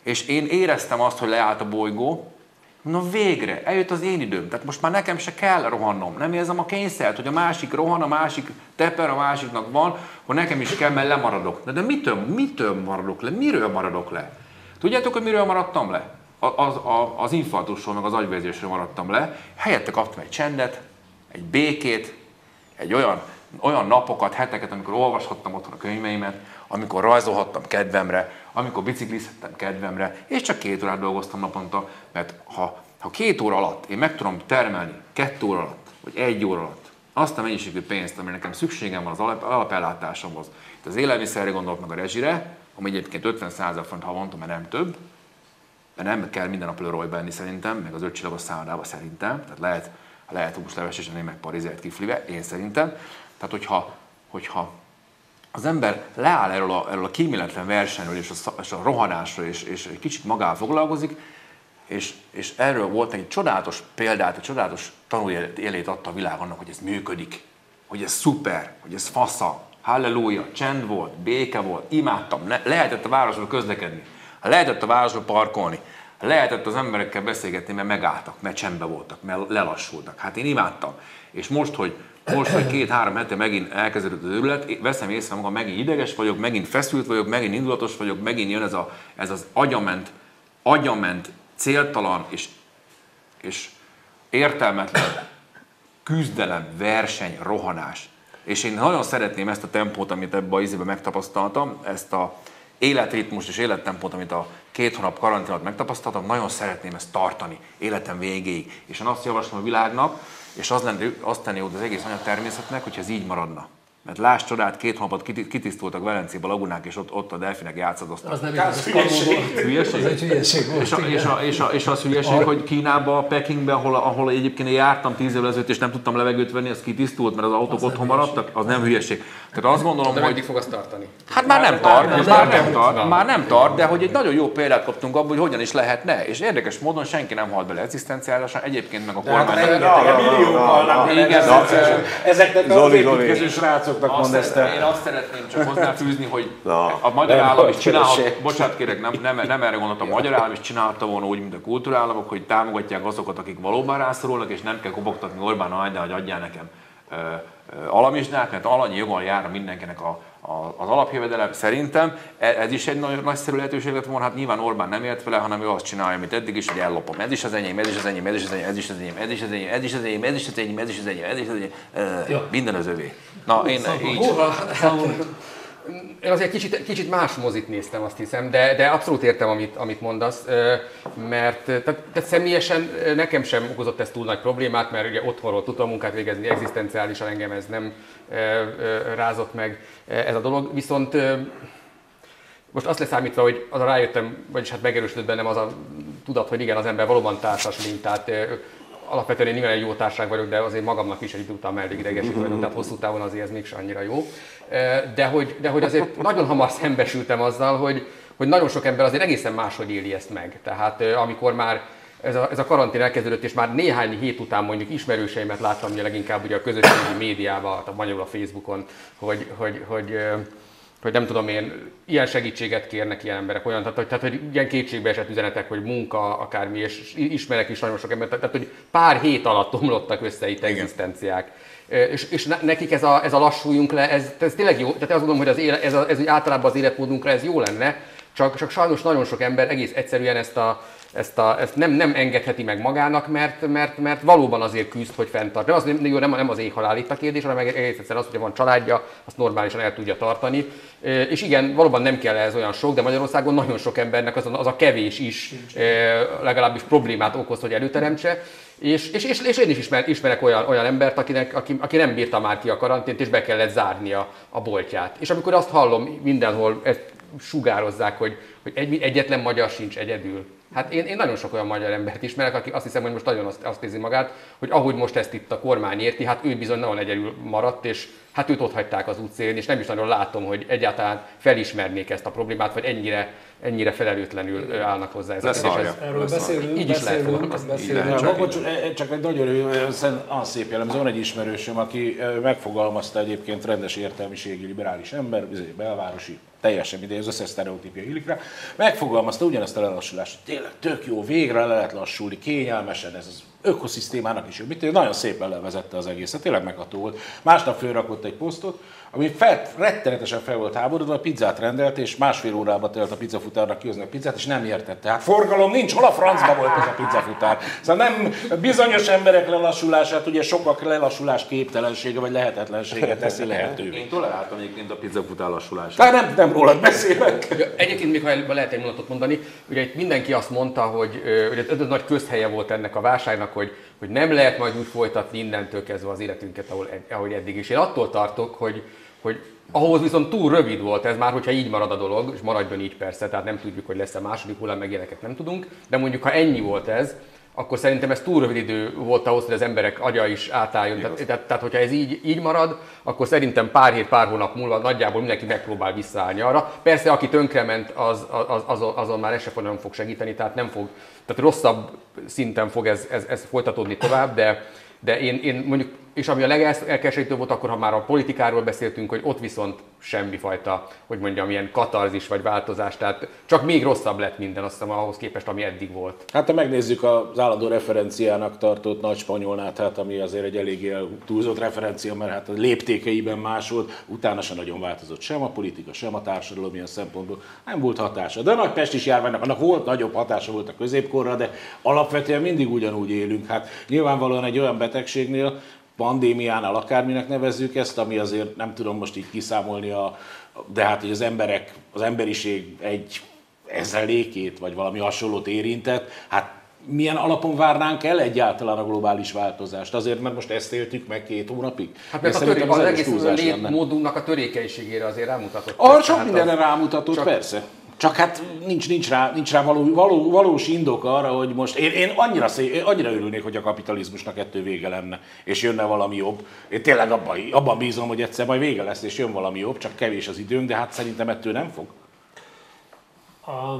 És én éreztem azt, hogy leállt a bolygó, Na végre, eljött az én időm, tehát most már nekem se kell rohannom. Nem érzem a kényszert, hogy a másik rohan, a másik teper, a másiknak van, hogy nekem is kell, mert lemaradok. De, de mitől, mitől maradok le? Miről maradok le? Tudjátok, hogy miről maradtam le? Az, az, az infarktusról, meg az agyvérzésről maradtam le. Helyette kaptam egy csendet, egy békét, egy olyan, olyan napokat, heteket, amikor olvashattam otthon a könyveimet, amikor rajzolhattam kedvemre, amikor biciklizhettem kedvemre, és csak két órát dolgoztam naponta, mert ha, ha két óra alatt én meg tudom termelni, kettő óra alatt, vagy egy óra alatt, azt a mennyiségű pénzt, amire nekem szükségem van az alap, alapellátásomhoz. Itt az élelmiszerre gondolok meg a rezsire, ami egyébként 50 font havonta, mert nem több, mert nem kell minden nap lőroly benni szerintem, meg az ötcsillagos szállodába szerintem, tehát lehet, lehet húsleves és meg parizert kiflive, én szerintem. Tehát hogyha, hogyha az ember leáll erről a, erről a kíméletlen versenyről és a, és a rohanásról, és, és egy kicsit magával foglalkozik, és, és erről volt egy csodálatos példát, egy csodálatos tanulélét adta a világ annak, hogy ez működik, hogy ez szuper, hogy ez fasza, halleluja, csend volt, béke volt, imádtam, le, lehetett a városról közlekedni, lehetett a városról parkolni, lehetett az emberekkel beszélgetni, mert megálltak, mert csendben voltak, mert lelassultak. Hát én imádtam. És most, hogy most, hogy két-három hete megint elkezdődött az őrület, veszem észre magam, megint ideges vagyok, megint feszült vagyok, megint indulatos vagyok, megint jön ez, a, ez az agyament, agyament, céltalan és, és értelmetlen küzdelem, verseny, rohanás. És én nagyon szeretném ezt a tempót, amit ebbe a izébe megtapasztaltam, ezt a életritmust és élettempót, amit a két hónap karantén alatt megtapasztaltam, nagyon szeretném ezt tartani életem végéig. És én azt javaslom a világnak, és az, lenne, azt tenni az egész anyag természetnek, hogyha ez így maradna. Mert láss csodát, két hónapot kitisztultak Velencébe a lagunák, és ott, ott a delfinek játszadoztak. Az nem igaz, hülyeség. hülyeség. Az egy hülyeség volt. És, a, és, a, és, a, és az hülyeség, hogy Kínában, Pekingben, ahol, ahol egyébként én jártam tíz évvel ezelőtt, és nem tudtam levegőt venni, az kitisztult, mert az autók az otthon maradtak, az nem hülyeség. Tehát azt gondolom, de hogy... fog azt tartani? Hát már nem tart, már, már nem tart, már nem tart, de hogy egy nagyon jó példát kaptunk abból, hogy hogyan is lehetne. És érdekes módon senki nem halt bele egzisztenciálisan, egyébként meg a kormány. Ezeknek az építkező srácoknak mond ezt Én azt szeretném csak hozzáfűzni, hogy a magyar állam is csinálhat, bocsánat kérek, nem, nem, nem erre gondoltam, a magyar állam is csinálta volna úgy, mint a kultúrállamok, hogy támogatják azokat, akik valóban rászorulnak, és nem kell kopogtatni Orbán de hogy adjál nekem alamizsnát, mert alanyi jogon jár mindenkinek a, a, az alapjövedelem. Szerintem e, ez is egy nagy, nagyszerű lehetőség lett volna, hát nyilván Orbán nem ért vele, hanem ő azt csinálja, amit eddig is, hogy ellopom. Ez is az enyém, ez is az enyém, ez is az enyém, ez is az enyém, ez is az enyém, ez is az enyém, ez is az enyém, ez is az enyém, ez is az enyém, minden az övé. Na, én így. Én azért kicsit, kicsit más mozit néztem, azt hiszem, de, de abszolút értem, amit, amit mondasz, mert tehát, tehát személyesen nekem sem okozott ez túl nagy problémát, mert ugye otthonról tudtam munkát végezni, egzisztenciálisan engem ez nem rázott meg ez a dolog, viszont most azt leszámítva, hogy az a rájöttem, vagyis hát megerősödött bennem az a tudat, hogy igen, az ember valóban társas lény, tehát alapvetően én nyilván egy jó társág vagyok, de azért magamnak is egy idő után elég idegesít vagyok, tehát hosszú távon azért ez mégsem annyira jó. De hogy, de hogy azért nagyon hamar szembesültem azzal, hogy, hogy nagyon sok ember azért egészen máshogy éli ezt meg. Tehát amikor már ez a, ez a karantén elkezdődött, és már néhány hét után mondjuk ismerőseimet láttam, ugye leginkább ugye a közösségi médiában, a magyarul a Facebookon, hogy, hogy, hogy, hogy nem tudom én, ilyen segítséget kérnek ilyen emberek, olyan, tehát, hogy, tehát, hogy ilyen kétségbe esett üzenetek, hogy munka, akármi, és ismerek is nagyon sok embert, tehát, hogy pár hét alatt omlottak össze itt egzisztenciák. És, és nekik ez a, ez a lassuljunk le, ez, ez tényleg jó, tehát azt gondolom, hogy az éle, ez, a, ez általában az életmódunkra ez jó lenne, csak, csak sajnos nagyon sok ember egész egyszerűen ezt a, ezt, a, ezt nem, nem engedheti meg magának, mert, mert, mert valóban azért küzd, hogy fenntart. Nem az, jó, nem, nem az éjhalál itt a kérdés, hanem egész egyszerűen az, hogy van családja, azt normálisan el tudja tartani. És igen, valóban nem kell ez olyan sok, de Magyarországon nagyon sok embernek az a, az a kevés is legalábbis problémát okoz, hogy előteremtse. És, és, és, és én is ismer, ismerek olyan, olyan embert, akinek, aki, aki nem bírta már ki a karantént, és be kellett zárnia a boltját. És amikor azt hallom mindenhol, ezt sugározzák, hogy, hogy egy, egyetlen magyar sincs egyedül. Hát én, én nagyon sok olyan magyar embert ismerek, aki azt hiszem, hogy most nagyon azt, azt érzi magát, hogy ahogy most ezt itt a kormány érti, hát ő bizony nagyon egyedül maradt, és hát őt ott hagyták az útszélén, és nem is nagyon látom, hogy egyáltalán felismernék ezt a problémát, vagy ennyire, ennyire felelőtlenül állnak hozzá ez Lesz a kérdés. Erről beszélünk, Így is lehet beszélünk. Csak, bocs, csak egy nagyon az szép jellemző, van egy ismerősöm, aki megfogalmazta egyébként rendes értelmiségi liberális ember, belvárosi, teljesen mindegy, az összes sztereotípia illik rá, megfogalmazta ugyanezt a lelassulást, hogy tényleg tök jó, végre le lehet lassulni, kényelmesen, ez az ökoszisztémának is jó. Mit, nagyon szépen levezette az egészet, tényleg megható volt. Másnap fölrakott egy posztot, ami fel, rettenetesen fel volt háborodva, a pizzát rendelt, és másfél órába telt a pizzafutárnak kihozni a pizzát, és nem értette. Hát forgalom nincs, hol a francba volt ez a pizzafutár? Szóval nem bizonyos emberek lelassulását, ugye sokak lelassulás képtelensége vagy lehetetlensége teszi lehetővé. Én toleráltam egyébként a pizzafutár lassulását. Tehát nem, nem rólad beszélek. Egyébként még ha lehet egy mondatot mondani, ugye itt mindenki azt mondta, hogy ugye ez nagy közhelye volt ennek a válságnak, hogy, hogy nem lehet majd úgy folytatni innentől kezdve az életünket, ahol, ahogy eddig is. Én attól tartok, hogy, hogy ahhoz viszont túl rövid volt ez már, hogyha így marad a dolog, és maradjon így persze, tehát nem tudjuk, hogy lesz-e második hullám, meg ilyeneket nem tudunk, de mondjuk ha ennyi volt ez, akkor szerintem ez túl rövid idő volt ahhoz, hogy az emberek agya is átálljon. Tehát, tehát, tehát, hogyha ez így, így marad, akkor szerintem pár hét, pár hónap múlva nagyjából mindenki megpróbál visszaállni arra. Persze, aki tönkrement, az, az, azon, azon már ez nem fog segíteni, tehát nem fog, tehát rosszabb szinten fog ez, ez, ez folytatódni tovább, de, de én, én mondjuk és ami a legelkeserítőbb volt, akkor ha már a politikáról beszéltünk, hogy ott viszont semmifajta, hogy mondjam, ilyen katarzis vagy változás, tehát csak még rosszabb lett minden, azt hiszem, ahhoz képest, ami eddig volt. Hát ha megnézzük az állandó referenciának tartott nagy spanyolnát, hát ami azért egy eléggé túlzott referencia, mert hát a léptékeiben más volt, utána sem nagyon változott sem a politika, sem a társadalom ilyen szempontból, nem volt hatása. De a nagy pestis járványnak annak volt nagyobb hatása volt a középkorra, de alapvetően mindig ugyanúgy élünk. Hát nyilvánvalóan egy olyan betegségnél, pandémiánál, akárminek nevezzük ezt, ami azért nem tudom most így kiszámolni, a, de hát hogy az emberek, az emberiség egy ezelékét, vagy valami hasonlót érintett, hát milyen alapon várnánk el egyáltalán a globális változást? Azért, mert most ezt éltük meg két hónapig? Hát mert a töré, az, az egész létmódunknak a törékenységére azért rámutatott. Arra sok mindenre rámutatott, persze. Csak hát nincs, nincs rá, nincs rá való, való, valós indok arra, hogy most én, én annyira, szé, én annyira örülnék, hogy a kapitalizmusnak ettől vége lenne, és jönne valami jobb. Én tényleg abban, abban bízom, hogy egyszer majd vége lesz, és jön valami jobb, csak kevés az időnk, de hát szerintem ettől nem fog. A,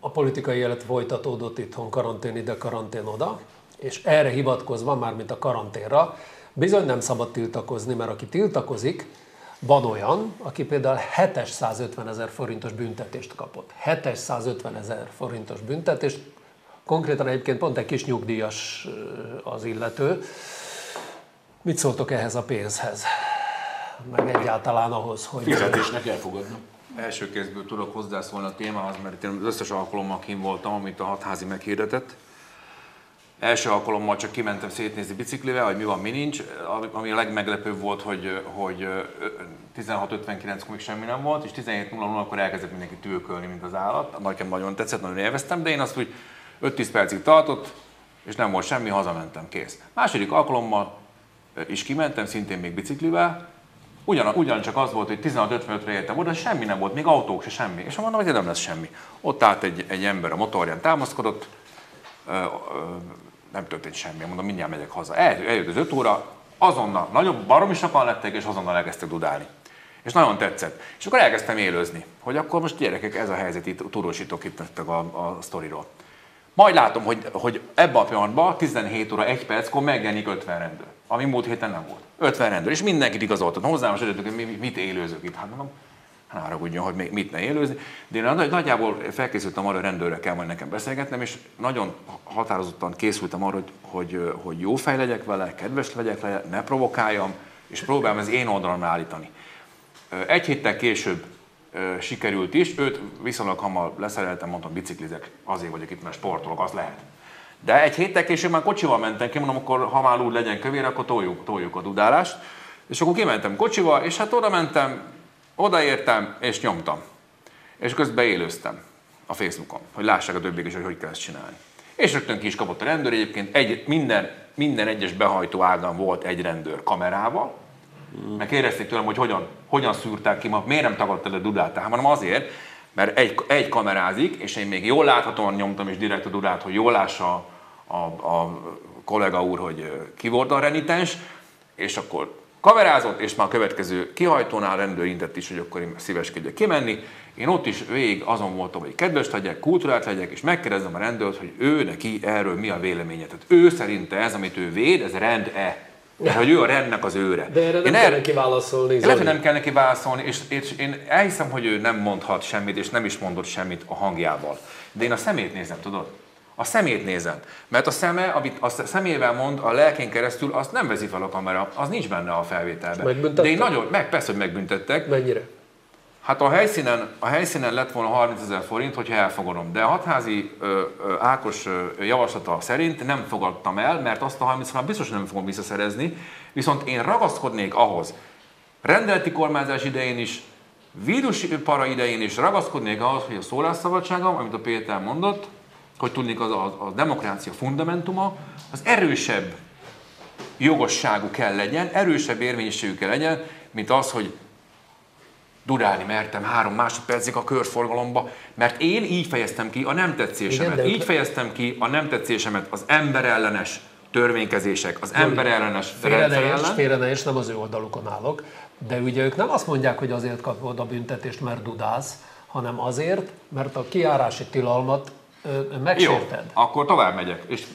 a politikai élet folytatódott itthon, karantén ide, karantén oda, és erre hivatkozva, mármint a karanténra, bizony nem szabad tiltakozni, mert aki tiltakozik, van olyan, aki például 750 ezer forintos büntetést kapott. 750 ezer forintos büntetést, konkrétan egyébként pont egy kis nyugdíjas az illető. Mit szóltok ehhez a pénzhez? Meg egyáltalán ahhoz, hogy... Fizetésnek elfogadnom. Első kézből tudok hozzászólni a témához, mert én az összes alkalommal kim voltam, amit a hatházi meghirdetett Első alkalommal csak kimentem szétnézni biciklivel, hogy mi van, mi nincs. Ami a legmeglepőbb volt, hogy, hogy 16.59-kor még semmi nem volt, és 17.00-kor elkezdett mindenki tűkölni, mint az állat. Nekem nagyon tetszett, nagyon élveztem, de én azt úgy 5-10 percig tartott, és nem volt semmi, hazamentem, kész. Második alkalommal is kimentem, szintén még biciklivel, Ugyan, ugyancsak az volt, hogy 16.55-re értem oda, semmi nem volt, még autók se semmi. És mondom, hogy nem lesz semmi. Ott állt egy, egy ember a motorján, támaszkodott, nem történt semmi, mondom, mindjárt megyek haza. El, eljött az 5 óra, azonnal, nagyobb baromi sokan lettek, és azonnal elkezdtek dudálni. És nagyon tetszett. És akkor elkezdtem élőzni, hogy akkor most gyerekek, ez a helyzet, itt tudósítok itt a, a, sztoriról. Majd látom, hogy, hogy ebben a pillanatban 17 óra 1 perckor megjelenik 50 rendőr, ami múlt héten nem volt. 50 rendőr, és mindenkit igazoltat. Hozzám most hogy mit élőzök itt. Hát mondom, ne haragudjon, hogy mit ne élőzni. De én nagyjából felkészültem arra, hogy rendőrre kell majd nekem beszélgetnem, és nagyon határozottan készültem arra, hogy, hogy, hogy jó fej legyek vele, kedves legyek vele, ne provokáljam, és próbálom az én oldalamra állítani. Egy héttel később sikerült is, őt viszonylag hamar leszereltem, mondtam, biciklizek, azért vagyok itt, mert sportolok, az lehet. De egy héttel később már kocsival mentem ki, mondom, akkor ha már úgy legyen kövér, akkor toljuk, toljuk a dudálást. És akkor kimentem kocsival, és hát oda mentem, odaértem, és nyomtam. És közben élőztem a Facebookon, hogy lássák a többiek is, hogy hogy kell ezt csinálni. És rögtön ki is kapott a rendőr, egyébként egy, minden, minden egyes behajtó ágán volt egy rendőr kamerával, meg kérdezték tőlem, hogy hogyan, hogyan szűrták ki, miért nem tagadtad a dudát, hanem azért, mert egy, egy kamerázik, és én még jól láthatóan nyomtam is direkt a dudát, hogy jól lássa a, a, a kollega úr, hogy ki volt a renitens, és akkor kamerázott, és már a következő kihajtónál rendőr intett is, hogy akkor én szíveskedjek kimenni. Én ott is végig azon voltam, hogy kedves legyek, kultúrát legyek, és megkérdezem a rendőrt, hogy ő neki erről mi a véleménye. Tehát ő szerinte ez, amit ő véd, ez rend-e? Mert hogy ő a rendnek az őre. De erre nem én kell neki válaszolni. Lehet, hogy nem kell neki válaszolni, és, és én elhiszem, hogy ő nem mondhat semmit, és nem is mondott semmit a hangjával. De én a szemét nézem, tudod? A szemét nézem. Mert a szeme, amit a szemével mond a lelkén keresztül, azt nem veszi fel a kamera, az nincs benne a felvételben. De én nagyon, meg persze, hogy megbüntettek. Mennyire? Hát a helyszínen, a helyszínen lett volna 30 ezer forint, hogyha elfogadom. De a hatházi ö, ö, Ákos ö, javaslata szerint nem fogadtam el, mert azt a 30 már biztos nem fogom visszaszerezni. Viszont én ragaszkodnék ahhoz, rendeleti kormányzás idején is, para idején is ragaszkodnék ahhoz, hogy a szólásszabadságom, amit a Péter mondott, hogy tudnék az a, a demokrácia fundamentuma, az erősebb jogosságú kell legyen, erősebb érvényességű kell legyen, mint az, hogy durálni mertem három másodpercig a körforgalomba, mert én így fejeztem ki a nem tetszésemet. Igen, így fejeztem ki a nem tetszésemet az emberellenes törvénykezések, az emberellenes rendszer ellen. Félre nem az ő oldalukon állok, de ugye ők nem azt mondják, hogy azért kapod a büntetést, mert dudálsz, hanem azért, mert a kiárási tilalmat megsérted. Jó, akkor tovább megyek, és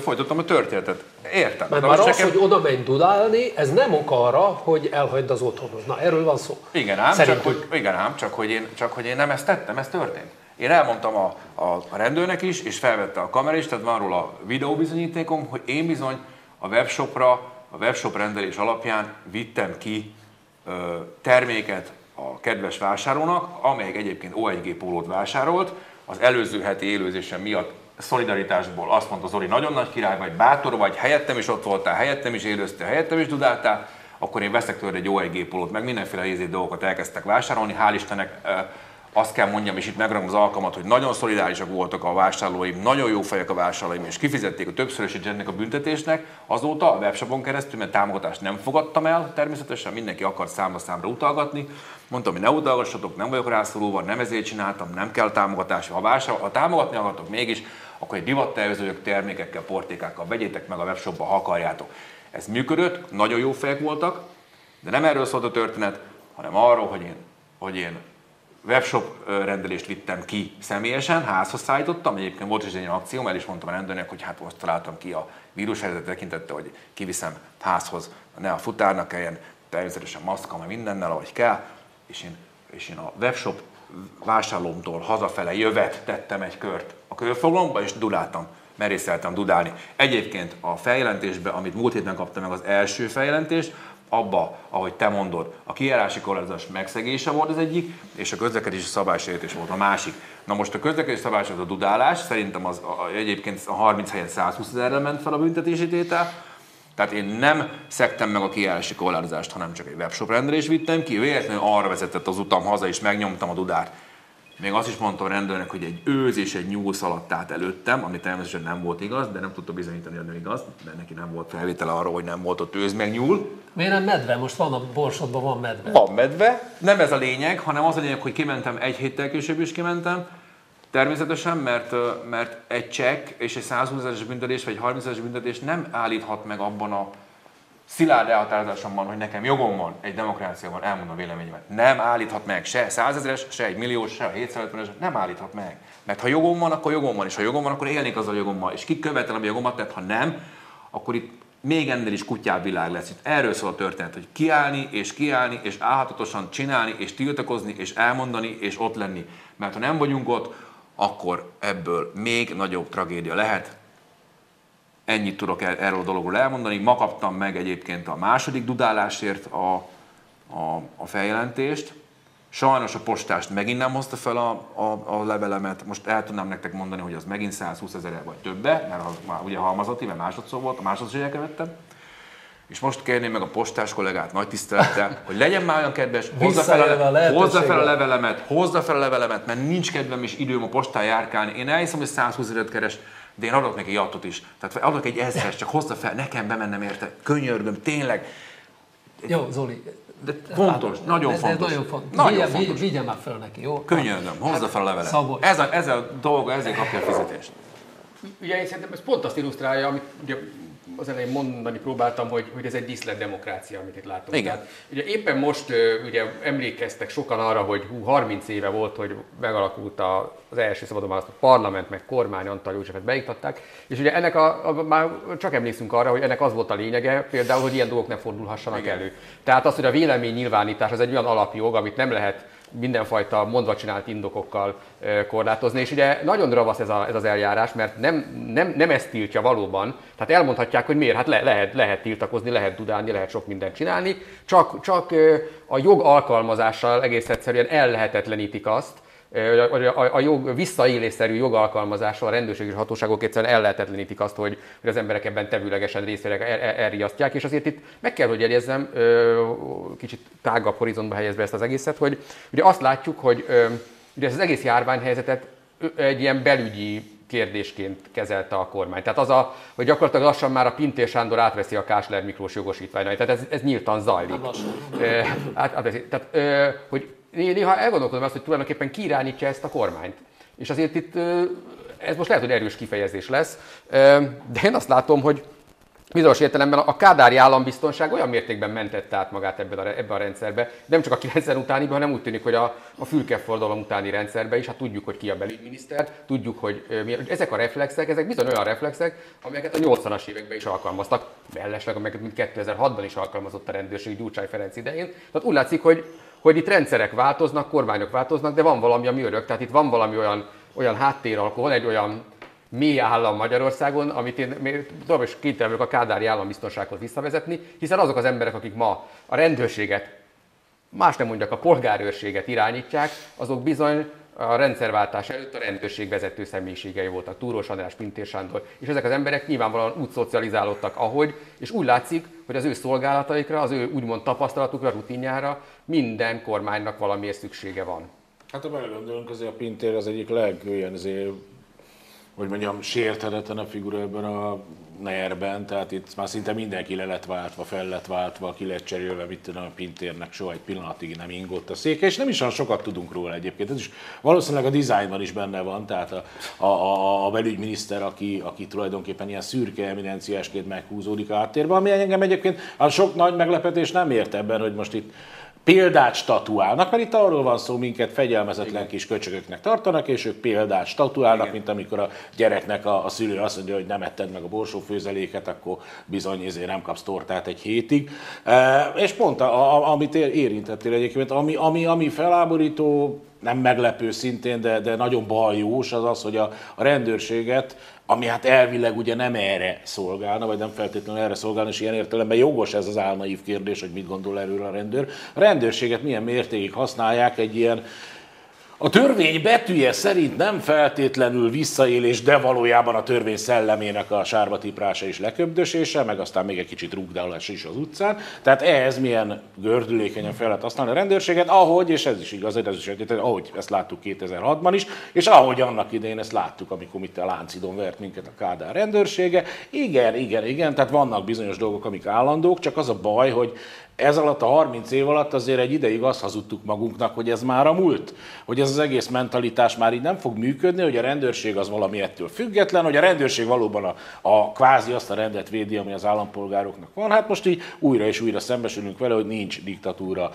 folytatom a történetet. Értem. Mert már az, nekem... hogy oda menj dudálni, ez nem ok arra, hogy elhagyd az otthonod. Na, erről van szó. Igen ám, csak hogy, igen ám csak, hogy én, csak hogy én nem ezt tettem, ez történt. Én elmondtam a, a, a rendőrnek is, és felvette a kamera is, tehát van róla a videóbizonyítékom, hogy én bizony a webshopra, a webshop rendelés alapján vittem ki ö, terméket a kedves vásárlónak, amelyik egyébként O1G pólót vásárolt, az előző heti élőzésem miatt szolidaritásból azt mondta Zoli, nagyon nagy király vagy, bátor vagy, helyettem is ott voltál, helyettem is élőztél, helyettem is dudáltál, akkor én veszek tőle egy OEG pólót, meg mindenféle ízét dolgokat elkezdtek vásárolni. Hál' Istennek azt kell mondjam, és itt megragadom az alkalmat, hogy nagyon szolidárisak voltak a vásárlóim, nagyon jó fejek a vásárlóim, és kifizették a többszörösét ennek a büntetésnek. Azóta a webshopon keresztül, mert támogatást nem fogadtam el, természetesen mindenki akar számba számra utalgatni. Mondtam, hogy ne utalgassatok, nem vagyok rászorulva, nem ezért csináltam, nem kell támogatás. Ha, vásár, ha támogatni akartok mégis, akkor egy divattervezők termékekkel, portékákkal vegyétek meg a webshopba, ha akarjátok. Ez működött, nagyon jó fejek voltak, de nem erről szólt a történet, hanem arról, hogy én, hogy én webshop rendelést vittem ki személyesen, házhoz szállítottam, egyébként volt is egy akcióm, el is mondtam a rendőrnek, hogy hát most találtam ki a vírushelyzet tekintette, hogy kiviszem házhoz, ne a futárnak kelljen, természetesen maszka, meg mindennel, ahogy kell, és én, és én a webshop vásárlómtól hazafele jövet tettem egy kört a körfoglomba, és dudáltam, merészeltem dudálni. Egyébként a feljelentésben, amit múlt héten kaptam meg az első feljelentést, abba, ahogy te mondod, a kijárási korlátozás megszegése volt az egyik, és a közlekedési szabálysértés volt a másik. Na most a közlekedési szabálysértés a dudálás, szerintem az a, egyébként a 30 helyett 120 ezerre ment fel a büntetési tétel, tehát én nem szektem meg a kijárási korlátozást, hanem csak egy webshop rendelés vittem ki, véletlenül arra vezetett az utam haza, és megnyomtam a dudát. Még azt is mondtam a rendőrnek, hogy egy őz és egy nyúl szaladt át előttem, ami természetesen nem volt igaz, de nem tudta bizonyítani, hogy nem igaz, de neki nem volt felvétele arra, hogy nem volt ott őz meg nyúl. Miért nem medve? Most van a borsodban van medve. Van medve, nem ez a lényeg, hanem az a lényeg, hogy kimentem egy héttel később is kimentem, Természetesen, mert, mert egy csekk és egy 120 ezeres büntetés, vagy egy 30 ezeres büntetés nem állíthat meg abban a szilárd elhatározásom van, hogy nekem jogom van egy demokráciában elmondom véleményemet. Nem állíthat meg se százezeres, se egy milliós, se a 750-es, nem állíthat meg. Mert ha jogom van, akkor jogom van, és ha jogom van, akkor élnék azzal a jogommal. És kikövetelem a jogomat, mert ha nem, akkor itt még ennél is kutyább világ lesz. Itt erről szól a történet, hogy kiállni, és kiállni, és álhatatosan csinálni, és tiltakozni, és elmondani, és ott lenni. Mert ha nem vagyunk ott, akkor ebből még nagyobb tragédia lehet. Ennyit tudok erről a dologról elmondani. Ma kaptam meg egyébként a második dudálásért a, a, a feljelentést. Sajnos a postást megint nem hozta fel a, a, a levelemet. Most el tudnám nektek mondani, hogy az megint 120 ezer vagy többe, mert már ugye halmazati, mert másodszor volt, a másodszor vettem. És most kérném meg a postás kollégát nagy tisztelettel, hogy legyen már olyan kedves, hozza fel, a, le, hozza fel a levelemet, hozza fel a levelemet, mert nincs kedvem és időm a postán járkálni. Én elhiszem, hogy 120 ezeret keres, de én adok neki jattot is. Tehát adok egy ezres, csak hozza fel, nekem bemennem érte. Könyörgöm, tényleg. Jó, Zoli, de fontos, hát, nagyon ez, fontos. Ez nagyon fontos. Nagyon vigye, fontos. Vigye már fel neki, jó? Könyörgöm, hozza fel a levelet. Ez a, ez a dolga, ezért kapja a fizetést. Ugye én szerintem ez pont azt illusztrálja, amit ugye az elején mondani próbáltam, hogy, hogy ez egy diszlet demokrácia, amit itt látunk. Igen. Tehát, ugye éppen most ugye emlékeztek sokan arra, hogy hú, 30 éve volt, hogy megalakult a, az első szabadon választott parlament, meg kormány Antal Józsefet beiktatták, és ugye ennek a, a, már csak emlékszünk arra, hogy ennek az volt a lényege, például, hogy ilyen dolgok ne fordulhassanak Igen. elő. Tehát az, hogy a vélemény nyilvánítás az egy olyan alapjog, amit nem lehet mindenfajta mondva csinált indokokkal korlátozni. És ugye nagyon ravasz ez, a, ez az eljárás, mert nem, nem, nem ezt tiltja valóban. Tehát elmondhatják, hogy miért, hát le, lehet, lehet tiltakozni, lehet dudálni, lehet sok mindent csinálni, csak, csak a jog alkalmazással egész egyszerűen ellehetetlenítik azt, a, a, a jog visszaélésszerű jogalkalmazással a rendőrség és hatóságok egyszerűen ellehetetlenítik azt, hogy, hogy az emberek ebben tevőlegesen részére el, el, elriasztják, és azért itt meg kell, hogy jegyezzem, kicsit tágabb horizontba helyezve ezt az egészet, hogy ugye azt látjuk, hogy ugye ez az egész járványhelyzetet egy ilyen belügyi kérdésként kezelte a kormány. Tehát az, a, hogy gyakorlatilag lassan már a Pintér Sándor átveszi a Kásler Miklós jogosítványait. Tehát ez, ez nyíltan zajlik. Hát, hát, tehát, hogy néha elgondolkodom azt, hogy tulajdonképpen ki irányítja ezt a kormányt. És azért itt, ez most lehet, hogy erős kifejezés lesz, de én azt látom, hogy bizonyos értelemben a kádári állambiztonság olyan mértékben mentette át magát ebben a, ebben a rendszerbe, nem csak a 90 utániban, hanem úgy tűnik, hogy a, a fülkefordalom utáni rendszerbe is, hát tudjuk, hogy ki a belügyminiszter, tudjuk, hogy mi, ezek a reflexek, ezek bizony olyan reflexek, amelyeket a 80-as években is alkalmaztak, mellesleg, amelyeket mint 2006-ban is alkalmazott a rendőrség Gyurcsány Ferenc idején. Tehát úgy látszik, hogy hogy itt rendszerek változnak, kormányok változnak, de van valami, ami örök. Tehát itt van valami olyan, olyan háttéralkó, van egy olyan mély állam Magyarországon, amit én tovább is kénytelen a kádári állambiztonsághoz visszavezetni, hiszen azok az emberek, akik ma a rendőrséget, más nem mondjak, a polgárőrséget irányítják, azok bizony a rendszerváltás előtt a rendőrség vezető személyiségei voltak, Túrós András, Pintér Sándor, és ezek az emberek nyilvánvalóan úgy szocializálódtak, ahogy, és úgy látszik, hogy az ő szolgálataikra, az ő úgymond tapasztalatukra, rutinjára minden kormánynak valamiért szüksége van. Hát ha belegondolunk, azért a Pintér az egyik legolyan, azért, hogy mondjam, sérthetetlen a figura ebben a ner tehát itt már szinte mindenki le lett váltva, fel lett váltva, ki lett cserélve, mit tudom, a Pintérnek soha egy pillanatig nem ingott a széke, és nem is olyan sokat tudunk róla egyébként. Ez is valószínűleg a dizájnban is benne van, tehát a, a, a, a belügyminiszter, aki, aki tulajdonképpen ilyen szürke eminenciásként meghúzódik a háttérbe, ami engem egyébként a sok nagy meglepetés nem ért ebben, hogy most itt példát statuálnak, mert itt arról van szó, minket fegyelmezetlen Igen. kis köcsögöknek tartanak, és ők példát statuálnak, Igen. mint amikor a gyereknek a, a szülő azt mondja, hogy nem etted meg a borsófőzeléket, akkor bizony ezért nem kapsz tortát egy hétig. E, és pont, a, a, amit érintettél egyébként, ami, ami, ami feláborító, nem meglepő szintén, de, de nagyon bajós az az, hogy a, a rendőrséget ami hát elvileg ugye nem erre szolgálna, vagy nem feltétlenül erre szolgálna, és ilyen értelemben jogos ez az álnaív kérdés, hogy mit gondol erről a rendőr. A rendőrséget milyen mértékig használják egy ilyen a törvény betűje szerint nem feltétlenül visszaélés, de valójában a törvény szellemének a sárba tiprása és leköbdösése, meg aztán még egy kicsit rúgdálás is az utcán. Tehát ehhez milyen gördülékenyen fel lehet használni a rendőrséget, ahogy, és ez is igaz, ez is egy, ahogy ezt láttuk 2006-ban is, és ahogy annak idején ezt láttuk, amikor itt a Láncidon vert minket a Kádár rendőrsége. Igen, igen, igen, tehát vannak bizonyos dolgok, amik állandók, csak az a baj, hogy ez alatt a 30 év alatt azért egy ideig azt hazudtuk magunknak, hogy ez már a múlt, hogy ez az egész mentalitás már így nem fog működni, hogy a rendőrség az valami ettől független, hogy a rendőrség valóban a, a kvázi azt a rendet védi, ami az állampolgároknak van. Hát most így újra és újra szembesülünk vele, hogy nincs diktatúra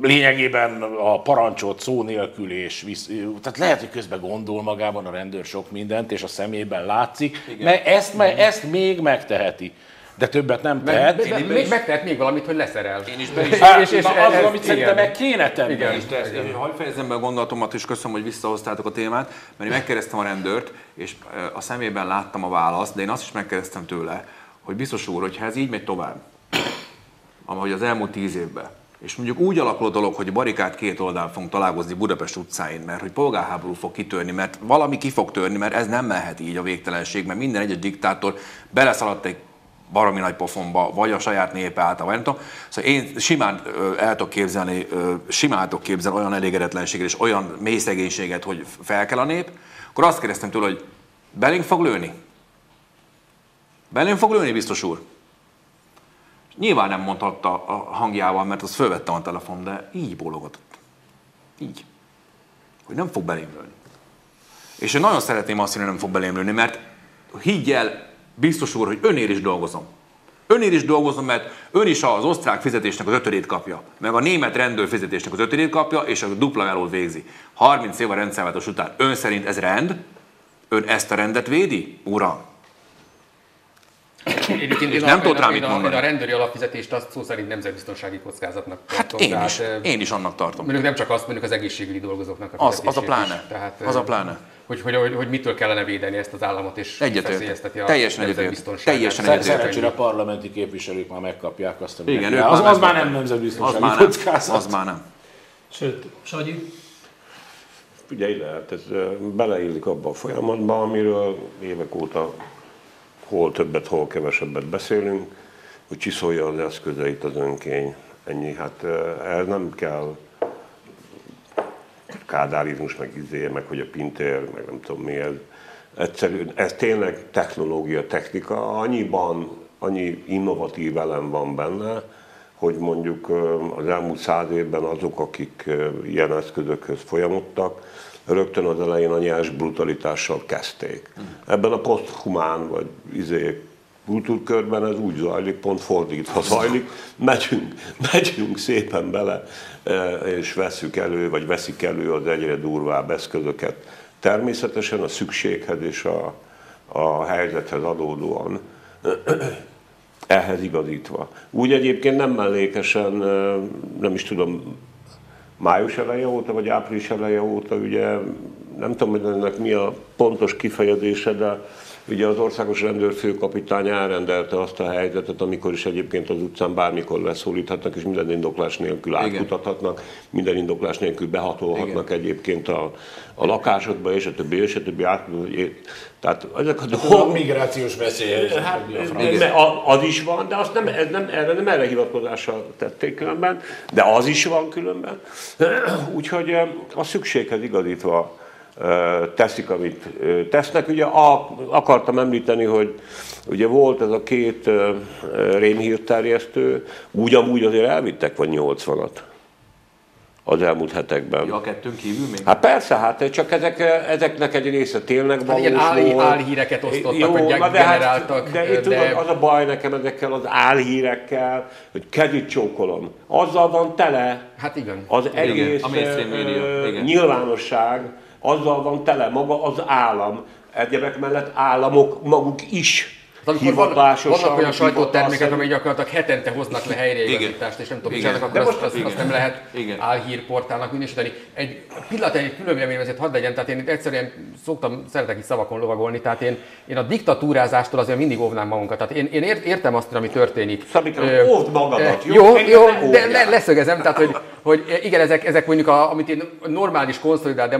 lényegében a parancsot szó nélkül, és visz, tehát lehet, hogy közben gondol magában a rendőr sok mindent, és a szemében látszik, Igen. mert ezt, mert ezt még megteheti. De többet nem tehet. Meg, meg, még megtehet még valamit, hogy leszerel. Én is be is. És, és, és az, ez, amit szerintem meg kéne tenni. Igen. És hagyj fejezem be a gondolatomat, és köszönöm, hogy visszahoztátok a témát, mert én megkérdeztem a rendőrt, és a szemében láttam a választ, de én azt is megkérdeztem tőle, hogy biztos úr, hogyha ez így megy tovább, ahogy az elmúlt tíz évben, és mondjuk úgy alakul a dolog, hogy barikát két oldalon fogunk találkozni Budapest utcáin, mert hogy polgárháború fog kitörni, mert valami ki fog törni, mert ez nem mehet így a végtelenség, mert minden egyes diktátor beleszaladt egy baromi nagy pofonba, vagy a saját népe által, vagy nem tudom. Szóval én simán el tudok képzelni, simán tudok képzelni olyan elégedetlenséget és olyan mély szegénységet, hogy fel kell a nép, akkor azt kérdeztem tőle, hogy belénk fog lőni? Belénk fog lőni, biztos úr? Nyilván nem mondhatta a hangjával, mert az fölvettem a telefon, de így bólogatott. Így. Hogy nem fog belém lőni. És én nagyon szeretném azt, hogy nem fog belém lőni, mert higgy el, biztos úr, hogy önér is dolgozom. Önér is dolgozom, mert ön is az osztrák fizetésnek az ötödét kapja, meg a német rendőr fizetésnek az ötödét kapja, és a dupla melót végzi. 30 év a rendszerváltás után. Ön szerint ez rend? Ön ezt a rendet védi? Uram, Egyébként és nem tudod rá mit mondani. a rendőri alapfizetést azt szó szerint nemzetbiztonsági kockázatnak hát tartom. Én is, tehát, én is annak tartom. Mondjuk nem csak azt, mondjuk az egészségügyi dolgozóknak a az, az a pláne. Is. Tehát, az a pláne. Hogy, hogy, hogy, hogy, mitől kellene védeni ezt az államot, és feszélyezteti a Teljesen egyetért. Teljesen egyetért. Szerencsére a parlamenti képviselők már megkapják azt, amit Igen, az, az, már nem nemzetbiztonsági az kockázat. Az már nem. Sőt, Sanyi? Figyelj lehet, ez beleillik abba a folyamatba, amiről évek óta hol többet, hol kevesebbet beszélünk, hogy csiszolja az eszközeit az önkény. Ennyi, hát ez nem kell kádárizmus, meg izé, meg hogy a pintér, meg nem tudom mi ez. Egyszerűen, ez tényleg technológia, technika, annyiban, annyi innovatív elem van benne, hogy mondjuk az elmúlt száz évben azok, akik ilyen eszközökhöz folyamodtak, rögtön az elején a nyers brutalitással kezdték. Ebben a poszthumán vagy izé, kultúrkörben ez úgy zajlik, pont fordítva zajlik, megyünk, megyünk szépen bele, e, és veszük elő, vagy veszik elő az egyre durvább eszközöket. Természetesen a szükséghez és a, a helyzethez adódóan ehhez igazítva. Úgy egyébként nem mellékesen, e, nem is tudom, május eleje óta, vagy április eleje óta, ugye nem tudom, hogy ennek mi a pontos kifejezése, de ugye az országos rendőrfőkapitány elrendelte azt a helyzetet, amikor is egyébként az utcán bármikor leszólíthatnak, és minden indoklás nélkül átkutathatnak, minden indoklás nélkül behatolhatnak Igen. egyébként a, a lakásokba, és a többi, és a többi át, tehát ezek a dolgok... migrációs veszély. Hát, az is van, de azt nem, ez nem, erre nem erre hivatkozással tették különben, de az is van különben. Úgyhogy a szükséghez igazítva teszik, amit tesznek. Ugye akartam említeni, hogy ugye volt ez a két rémhírterjesztő, úgy amúgy azért elvittek vagy 80-at az elmúlt hetekben. Ja, a kettőn kívül még? Hát persze, hát csak ezek, ezeknek egy része tényleg hát valós hát ilyen áll, álhíreket osztottak, Jó, vagy de generáltak. Hát, de, de, tudod, az a baj nekem ezekkel az álhírekkel, hogy kezit csókolom. Azzal van tele hát igen. az egész igen. nyilvánosság, azzal van tele maga az állam. Egyebek mellett államok maguk is amikor vannak, vannak olyan sajtótermékek, amelyek gyakorlatilag hetente hoznak le helyreigazítást, és nem tudom, csinálnak, akkor azt, azt, azt, nem lehet igen. álhírportálnak minősíteni. Egy pillanat, egy külön véleményem azért hadd legyen, tehát én egyszerűen szoktam, szeretek is szavakon lovagolni, tehát én, én a diktatúrázástól azért mindig óvnám magunkat. Tehát én, én értem azt, ami történik. Szabikám, óvd magadat, jó? Jó, jó de le, leszögezem, tehát hogy, hogy igen, ezek, ezek mondjuk, a, amit én normális, konszolidált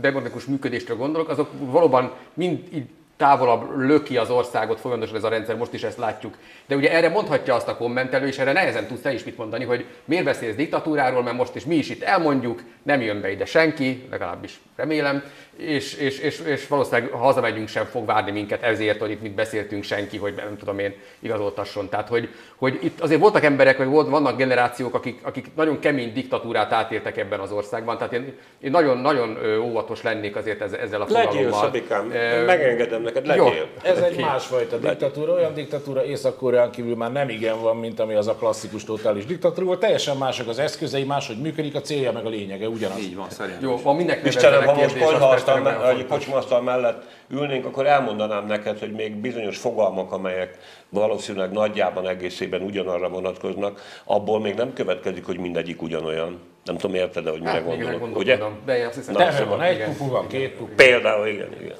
demokratikus működésről gondolok, azok valóban mind így távolabb löki az országot folyamatosan ez a rendszer, most is ezt látjuk. De ugye erre mondhatja azt a kommentelő, és erre nehezen tudsz te is mit mondani, hogy miért beszélsz diktatúráról, mert most is mi is itt elmondjuk, nem jön be ide senki, legalábbis remélem, és, és, és, és valószínűleg ha hazamegyünk sem fog várni minket ezért, hogy itt mit beszéltünk senki, hogy nem tudom én igazoltasson. Tehát, hogy, hogy itt azért voltak emberek, vagy volt, vannak generációk, akik, akik nagyon kemény diktatúrát átéltek ebben az országban. Tehát én, én nagyon, nagyon óvatos lennék azért ezzel a fogalommal. Legyél, Szabikám, e, megengedem neked, legyél. Jó. Ez egy másfajta diktatúra, olyan diktatúra Észak-Koreán kívül már nem igen van, mint ami az a klasszikus totális diktatúra. Teljesen mások az eszközei, máshogy működik, a célja meg a lényege ugyanaz. Így van, szerintem. Jó, van mindenki Istenem, ha most konyhaasztal, me- kocsmasztal mellett ülnénk, akkor elmondanám neked, hogy még bizonyos fogalmak, amelyek valószínűleg nagyjában egészében ugyanarra vonatkoznak, abból még nem következik, hogy mindegyik ugyanolyan. Nem tudom, érted de hogy mire hát, gondolok, ugye? De én azt hiszem, Na, van egy pupu, van két pupu. Például, igen, igen.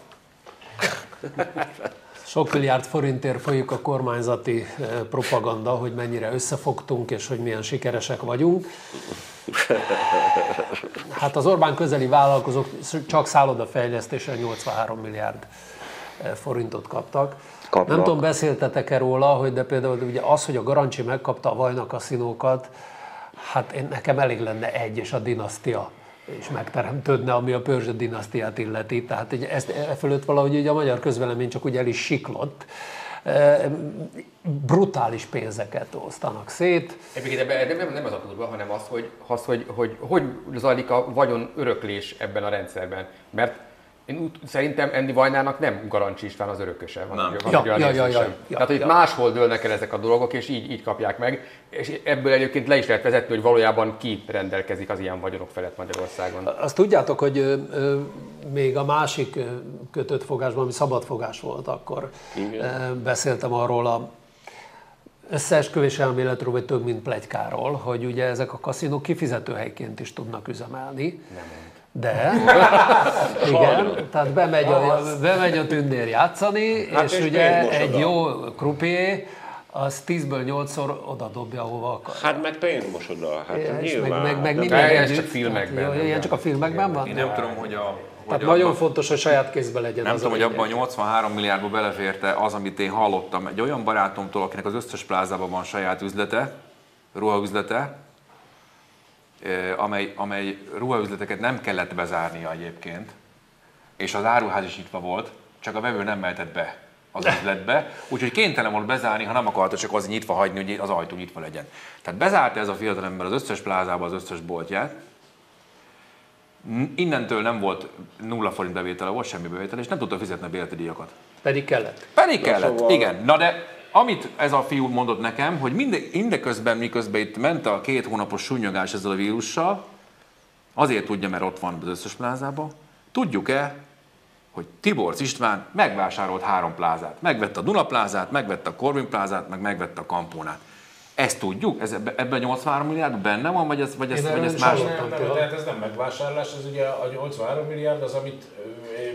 Sok milliárd forintért folyik a kormányzati eh, propaganda, hogy mennyire összefogtunk, és hogy milyen sikeresek vagyunk. Hát az Orbán közeli vállalkozók csak szállodafejlesztésen 83 milliárd eh, forintot kaptak. Kapnak. Nem tudom, beszéltetek-e róla, hogy de például ugye az, hogy a Garancsi megkapta a Vajna színókat, hát én, nekem elég lenne egy, és a dinasztia és megteremtődne, ami a Pörzsö dinasztiát illeti. Tehát ugye ezt e fölött valahogy ugye a magyar közvelemény csak úgy el is siklott. Brutális pénzeket osztanak szét. Nem, nem, nem az a durva, hanem az, hogy, az, hogy, hogy, hogy zajlik a vagyon öröklés ebben a rendszerben. Mert én úgy, szerintem Endi Vajnának nem Garancsi István az örököse. Van, nem. Van, ja, ja, ja, ja, ja, Tehát, hogy ja. máshol dőlnek el ezek a dolgok, és így, így kapják meg. És ebből egyébként le is lehet vezetni, hogy valójában ki rendelkezik az ilyen vagyonok felett Magyarországon. Azt tudjátok, hogy ö, ö, még a másik kötött fogásban, ami szabadfogás volt, akkor ö, beszéltem arról a összeesküvés elméletről, vagy több mint plegykáról, hogy ugye ezek a kaszinók kifizetőhelyként is tudnak üzemelni. Nem. De, igen, tehát bemegy a, bemegy a tündér játszani, hát és, és ugye egy jó krupié, az 10-ből 8-szor oda dobja, hova akar. Hát meg pénzmosoda, hát és nyilván. Meg, meg, meg minden ez csak filmekben. Hát, jó, ilyen csak a filmekben van? Én nem tudom, hogy a tehát nagyon abban, fontos, hogy saját kézben legyen Nem az tudom, hogy abban a 83 milliárdba beleférte az, amit én hallottam egy olyan barátomtól, akinek az összes plázában van saját üzlete, ruhaüzlete, amely, amely ruhaüzleteket nem kellett bezárnia egyébként, és az áruház is nyitva volt, csak a vevő nem mehetett be az üzletbe, úgyhogy kénytelen volt bezárni, ha nem akarta csak az nyitva hagyni, hogy az ajtó nyitva legyen. Tehát bezárta ez a fiatalember az összes plázába az összes boltját, innentől nem volt nulla forint bevétele, volt semmi bevétele, és nem tudta fizetni a bérleti díjakat. Pedig kellett. Pedig kellett, szóval... igen. Na de amit ez a fiú mondott nekem, hogy minde, mindeközben, miközben itt ment a két hónapos sunyogás ezzel a vírussal, azért tudja, mert ott van az összes plázában, tudjuk-e, hogy Tibor István megvásárolt három plázát. Megvette a Duna plázát, megvette a Corvin plázát, meg megvette a Kampónát. Ezt tudjuk? Ez ebben a 83 milliárd benne van, vagy ez, vagy ez, vagy ez más? Nem, nem, tehát ez nem megvásárlás, ez ugye a 83 milliárd az, amit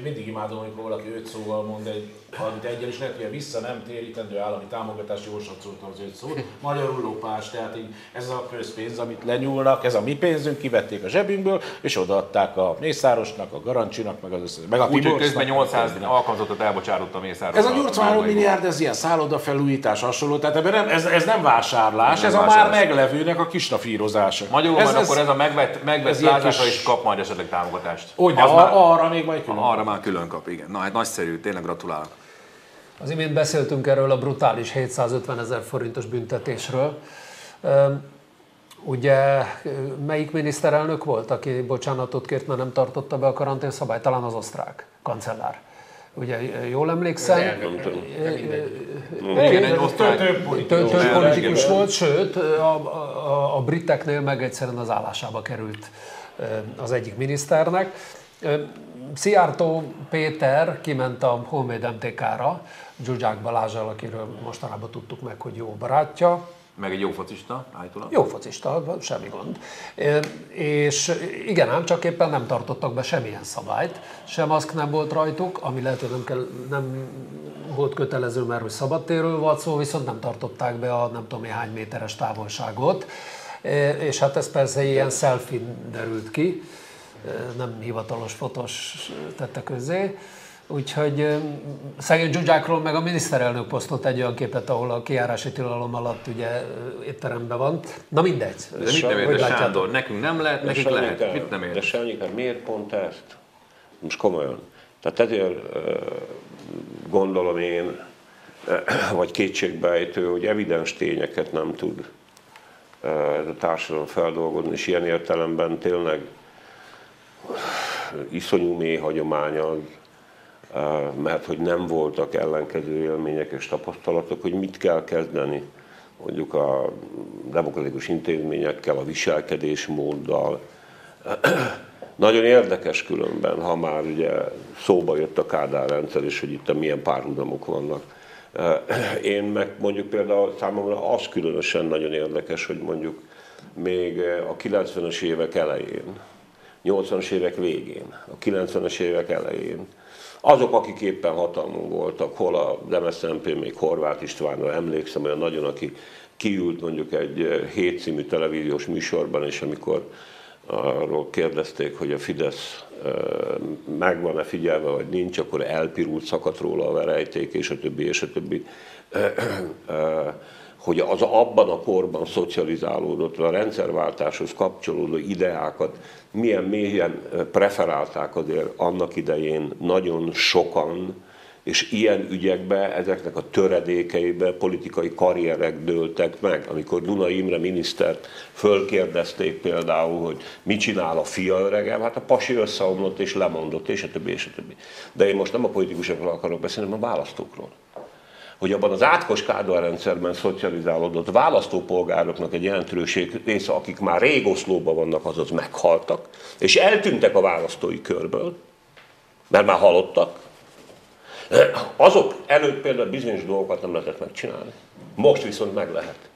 mindig imádom, amikor valaki öt szóval mond egy valamit egyen, és lehet, hogy vissza nem térítendő állami támogatás, jól satszoltam az öt szót. Magyarul lopás, tehát így ez a közpénz, amit lenyúlnak, ez a mi pénzünk, kivették a zsebünkből, és odaadták a Mészárosnak, a Garancsinak, meg az összes, meg a Úgyhogy közben 800 alkalmazottat elbocsárott a Mészáros. Ez a 83 milliárd, ez ilyen szállodafelújítás hasonló, tehát ebben nem, ez, ez nem vásárlás, nem ez vásárlás. a már meglevőnek a kisnafírozások. Magyarul ez, ez, akkor ez a megvett, megvett kis... is kap majd esetleg támogatást. Hogy, az már, arra még majd külön Arra már külön kap, igen. Na hát nagyszerű, tényleg gratulálok. Az imént beszéltünk erről a brutális 750 ezer forintos büntetésről. Ugye melyik miniszterelnök volt, aki bocsánatot kért, mert nem tartotta be a karantén szabályt? Talán az osztrák kancellár. Ugye jól emlékszem? Több politikus volt, sőt a, a, a briteknél meg egyszerűen az állásába került az egyik miniszternek. Szijjártó Péter kiment a Honvéd MTK-ra, Zsuzsák Balázsal, akiről mostanában tudtuk meg, hogy jó barátja. Meg egy jó focista, állítólag. Jó focista, semmi gond. És igen, ám csak éppen nem tartottak be semmilyen szabályt, sem maszk nem volt rajtuk, ami lehet, hogy nem, kell, nem volt kötelező, mert hogy szabadtérről volt szó, viszont nem tartották be a nem tudom hány méteres távolságot. És hát ez persze ilyen selfie derült ki, nem hivatalos fotós tette közzé Úgyhogy szegény Zsuzsákról meg a miniszterelnök posztolt egy olyan képet, ahol a kiárási tilalom alatt ugye étteremben van. Na mindegy. De mit nem látjátok? Sándor? Nekünk nem lehet, nekik Sanyikám, lehet. Mit nem De érte? Sanyikám, miért pont ezt? Most komolyan. Tehát ezért gondolom én, vagy kétségbejtő, hogy evidens tényeket nem tud a társadalom feldolgozni, és ilyen értelemben tényleg iszonyú mély hagyomány az, ö, mert hogy nem voltak ellenkező élmények és tapasztalatok, hogy mit kell kezdeni mondjuk a demokratikus intézményekkel, a viselkedésmóddal, nagyon érdekes különben, ha már ugye szóba jött a Kádár rendszer, és hogy itt milyen párhuzamok vannak. Én meg mondjuk például számomra az különösen nagyon érdekes, hogy mondjuk még a 90-es évek elején, 80-as évek végén, a 90-es évek elején, azok, akik éppen hatalmon voltak, hol a MSZNP, még Horváth Istvánra emlékszem, olyan nagyon, aki kiült mondjuk egy eh, hét című televíziós műsorban, és amikor arról kérdezték, hogy a Fidesz eh, megvan-e figyelve, vagy nincs, akkor elpirult, szakadt róla a verejték, és a többi, és a többi. Hogy az abban a korban szocializálódott, a rendszerváltáshoz kapcsolódó ideákat milyen mélyen preferálták azért annak idején nagyon sokan, és ilyen ügyekbe, ezeknek a töredékeibe politikai karrierek dőltek meg. Amikor Duna Imre minisztert fölkérdezték például, hogy mit csinál a fia öregem, hát a pasi összeomlott és lemondott, és a többi, és a többi. De én most nem a politikusokról akarok beszélni, hanem a választókról hogy abban az átkos Kádár rendszerben szocializálódott választópolgároknak egy jelentős része, akik már rég oszlóban vannak, azaz meghaltak, és eltűntek a választói körből, mert már halottak, azok előtt például bizonyos dolgokat nem lehetett megcsinálni. Most viszont meg lehet.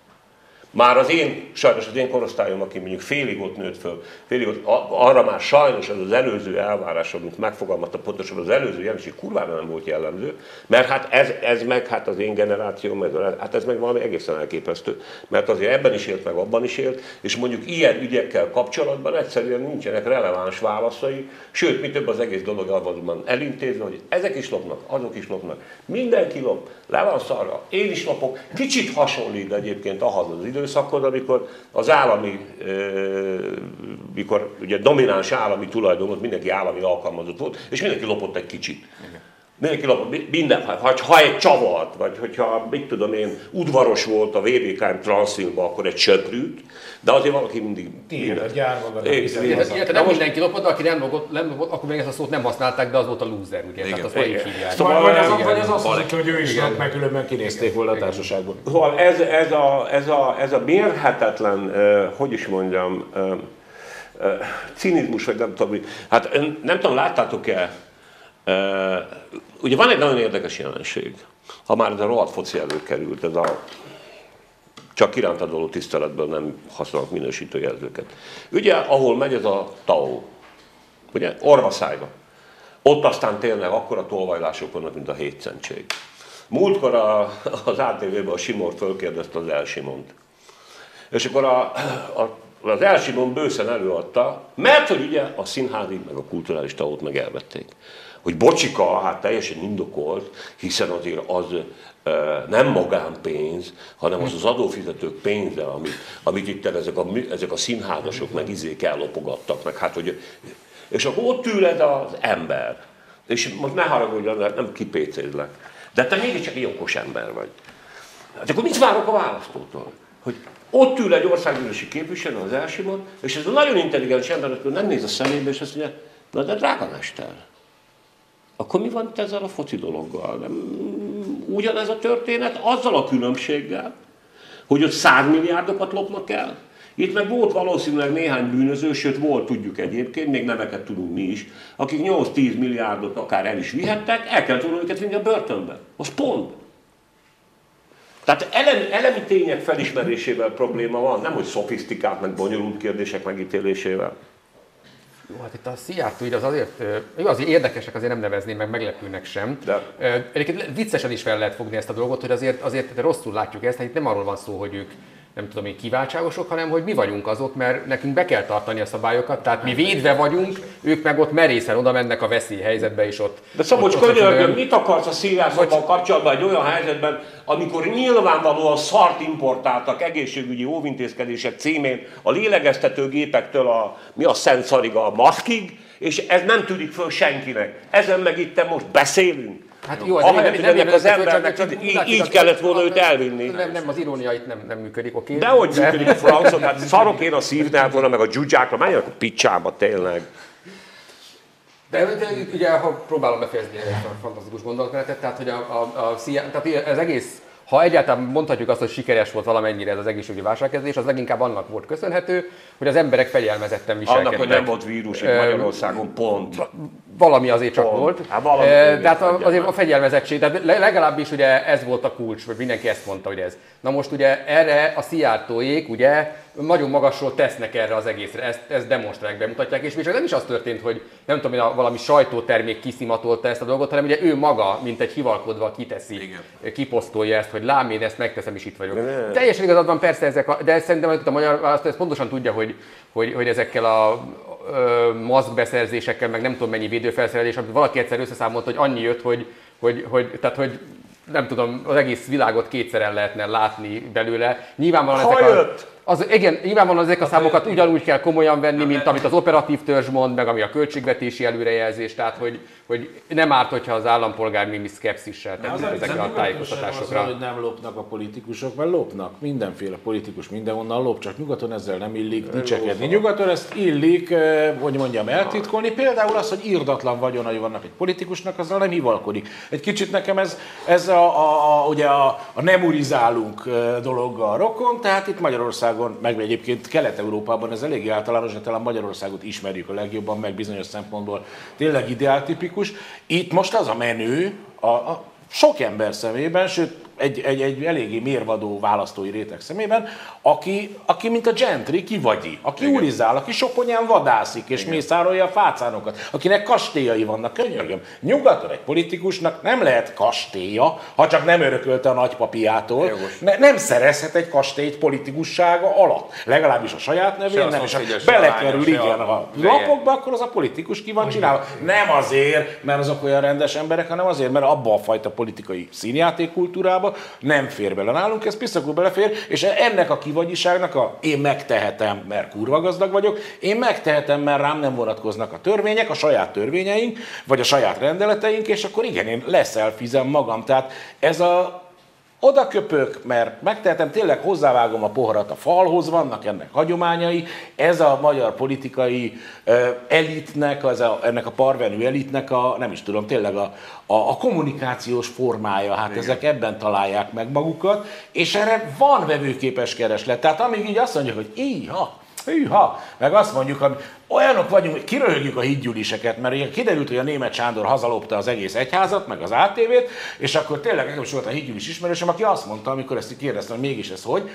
Már az én, sajnos az én korosztályom, aki mondjuk félig ott nőtt föl, félig ott, arra már sajnos ez az előző elvárás, amit megfogalmazta pontosan, az előző jelenség kurvára nem volt jellemző, mert hát ez, ez meg, hát az én generációm, hát ez meg valami egészen elképesztő, mert azért ebben is élt, meg abban is élt, és mondjuk ilyen ügyekkel kapcsolatban egyszerűen nincsenek releváns válaszai, sőt, mi több az egész dolog abban elintézve, hogy ezek is lopnak, azok is lopnak, mindenki lop, le van szarva, én is lopok, kicsit hasonlít egyébként ahhoz az időszakhoz, amikor az állami, mikor ugye domináns állami tulajdon mindenki állami alkalmazott volt, és mindenki lopott egy kicsit. Mindenki lopott, mi- minden, ha, ha egy csavart, vagy hogyha, mit tudom én, udvaros volt a VBKM Transzilba, akkor egy söprűt, de azért valaki mindig... Tiéd a gyár magad, nem mindenki lopott, de aki nem lopott, nem lopott, akkor még ezt a szót nem használták, de az volt a loser, ugye? Igen. Tehát azt Igen. hívják. Szóval- Vagy, vagy, az, vagy az azt hogy ő is lop, mert különben kinézték volna a társaságból. Szóval ez, ez, a, ez, a, ez a mérhetetlen, hogy is mondjam, cinizmus, vagy nem tudom, hát nem tudom, láttátok-e, ugye van egy nagyon érdekes jelenség, ha már ez a rohadt foci előkerült, ez a csak iránt adó tiszteletből nem használnak minősítő jelzőket. Ugye, ahol megy ez a TAO, ugye, orvaszájba. Ott aztán tényleg akkora tolvajlások vannak, mint a hétszentség. Múltkor a, az ATV-ben a Simor fölkérdezte az Elsimont. És akkor a, a, az Elsimon bőszen előadta, mert hogy ugye a színházi, meg a kulturális tavot meg elvették. Hogy bocsika, hát teljesen indokolt, hiszen azért az nem magánpénz, hanem az az adófizetők pénze, amit, amit itt ezek a, ezek a színházasok meg izék ellopogattak, meg hát, hogy és akkor ott ül ez az ember. És most ne haragudj, mert nem kipécézlek. De te mégiscsak egy okos ember vagy. Hát akkor mit várok a választótól? Hogy ott ül egy országgyűlési képviselő az elsimon, és ez a nagyon intelligens ember, akkor nem néz a szemébe, és azt mondja, na de drága mester, akkor mi van ezzel a foci dologgal? Nem, ugyanez a történet, azzal a különbséggel, hogy ott százmilliárdokat lopnak el. Itt meg volt valószínűleg néhány bűnöző, sőt volt, tudjuk egyébként, még neveket tudunk mi is, akik 8-10 milliárdot akár el is vihettek, el kellett volna őket vinni a börtönbe. Az pont. Tehát elemi, elemi tények felismerésével probléma van, nem hogy szofisztikált, meg bonyolult kérdések megítélésével. Jó, hát itt a Szijjártó így az azért, jó, azért érdekesek azért nem nevezném meg, meglepőnek sem. De- Egyébként viccesen is fel lehet fogni ezt a dolgot, hogy azért, azért rosszul látjuk ezt, hát itt nem arról van szó, hogy ők nem tudom én, kiváltságosok, hanem hogy mi vagyunk azok, mert nekünk be kell tartani a szabályokat, tehát mi védve vagyunk, ők meg ott merészen oda mennek a veszélyhelyzetbe, és ott... De Szabolcs ott- könyörgöm, mit akarsz a szívászattal kapcsolatban egy olyan helyzetben, amikor nyilvánvalóan szart importáltak egészségügyi óvintézkedések címén a lélegeztetőgépektől a, mi a szent szariga, a maszkig, és ez nem tűnik föl senkinek. Ezen meg itt most beszélünk. Hát jó, ez Ahelyett, nem- nem az embernek csak- így- látszik, így az- kellett volna az- őt elvinni. Nem, nem, az irónia itt nem, nem működik, oké. De hogy működik a francok? Hát szarok én a szívnál volna, meg a dzsuzsákra, menjenek a picsába tényleg. De, de ugye, ha próbálom befejezni egy fantasztikus gondolatmenetet, tehát hogy a, a, a, tehát ez egész, ha egyáltalán mondhatjuk azt, hogy sikeres volt valamennyire ez az egészségügyi válságkezelés, az leginkább annak volt köszönhető, hogy az emberek fegyelmezetten viselkedtek. Annak, hogy nem volt vírus itt Magyarországon, pont. Valami azért csak Pont. volt. Hát valami Eh, a, ugye. azért a fegyelmezettség, tehát le- legalábbis ugye ez volt a kulcs, vagy mindenki ezt mondta, hogy ez. Na most ugye erre a Szijjártóék ugye nagyon magasról tesznek erre az egészre, ezt, ezt demonstrálják, bemutatják, és még csak nem is az történt, hogy nem tudom a- valami sajtótermék kiszimatolta ezt a dolgot, hanem ugye ő maga, mint egy hivalkodva kiteszi, Igen. kiposztolja ezt, hogy lám, én ezt megteszem, és itt vagyok. Teljesen igazad van, persze ezek, a, de szerintem hogy a magyar választó ezt pontosan tudja, hogy, hogy, hogy ezekkel a maszkbeszerzésekkel, meg nem tudom mennyi védőfelszerelés, amit valaki egyszer összeszámolt, hogy annyi jött, hogy, hogy, hogy, tehát, hogy nem tudom, az egész világot kétszer el lehetne látni belőle. Nyilvánvalóan Ha ezek a, jött! Az, igen, nyilvánvalóan ezek a számokat ugyanúgy kell komolyan venni, mint amit az operatív törzs mond, meg ami a költségvetési előrejelzés, tehát hogy, hogy nem árt, hogyha az állampolgár némi szkepszissel tekint a ezekre a sem Az, tájékoztatásokra. hogy nem lopnak a politikusok, mert lopnak. Mindenféle politikus mindenhonnan lop, csak nyugaton ezzel nem illik dicsekedni. Nyugaton ezt illik, eh, hogy mondjam, eltitkolni. Például az, hogy írdatlan vagyonai vannak egy politikusnak, azzal nem hivalkodik. Egy kicsit nekem ez, ez a, a, a, ugye a, a nem urizálunk eh, dologgal rokon, tehát itt Magyarországon, meg egyébként Kelet-Európában ez eléggé általános, de talán Magyarországot ismerjük a legjobban, meg bizonyos szempontból tényleg ideáltipikus. Itt most az a menő, a, a sok ember szemében, sőt egy, egy, egy eléggé mérvadó választói réteg szemében, aki, aki mint a gentry kivagyi, aki Igen. urizál, aki soponyán vadászik és mészárolja a fácánokat, akinek kastélyai vannak, könyörgöm. Nyugaton egy politikusnak nem lehet kastélya, ha csak nem örökölte a nagypapiától. Ne, nem szerezhet egy kastélyt politikussága alatt. Legalábbis a saját Se nevén a nem, és ha se belekerül se igen a a lapokba, akkor az a politikus ki van csinálva. Nem azért, mert azok olyan rendes emberek, hanem azért, mert abba a fajta politikai színjáték nem fér bele nálunk, ez piszakul belefér, és ennek a kivagyiságnak a én megtehetem, mert kurva gazdag vagyok, én megtehetem, mert rám nem vonatkoznak a törvények, a saját törvényeink, vagy a saját rendeleteink, és akkor igen, én leszel fizem magam. Tehát ez a oda köpök, mert megtehetem, tényleg hozzávágom a poharat a falhoz, vannak ennek hagyományai. Ez a magyar politikai ö, elitnek, az a, ennek a parvenű elitnek a, nem is tudom, tényleg a, a, a kommunikációs formája. Hát Igen. ezek ebben találják meg magukat, és erre van vevőképes kereslet. Tehát amíg így azt mondjuk, hogy íha, Hűha! Meg azt mondjuk, hogy olyanok vagyunk, hogy kiröhögjük a hídgyűliseket, mert ugye kiderült, hogy a német Sándor hazalopta az egész egyházat, meg az ATV-t, és akkor tényleg nekem is volt a hídgyűlis ismerősöm, aki azt mondta, amikor ezt így kérdeztem, hogy mégis ez hogy,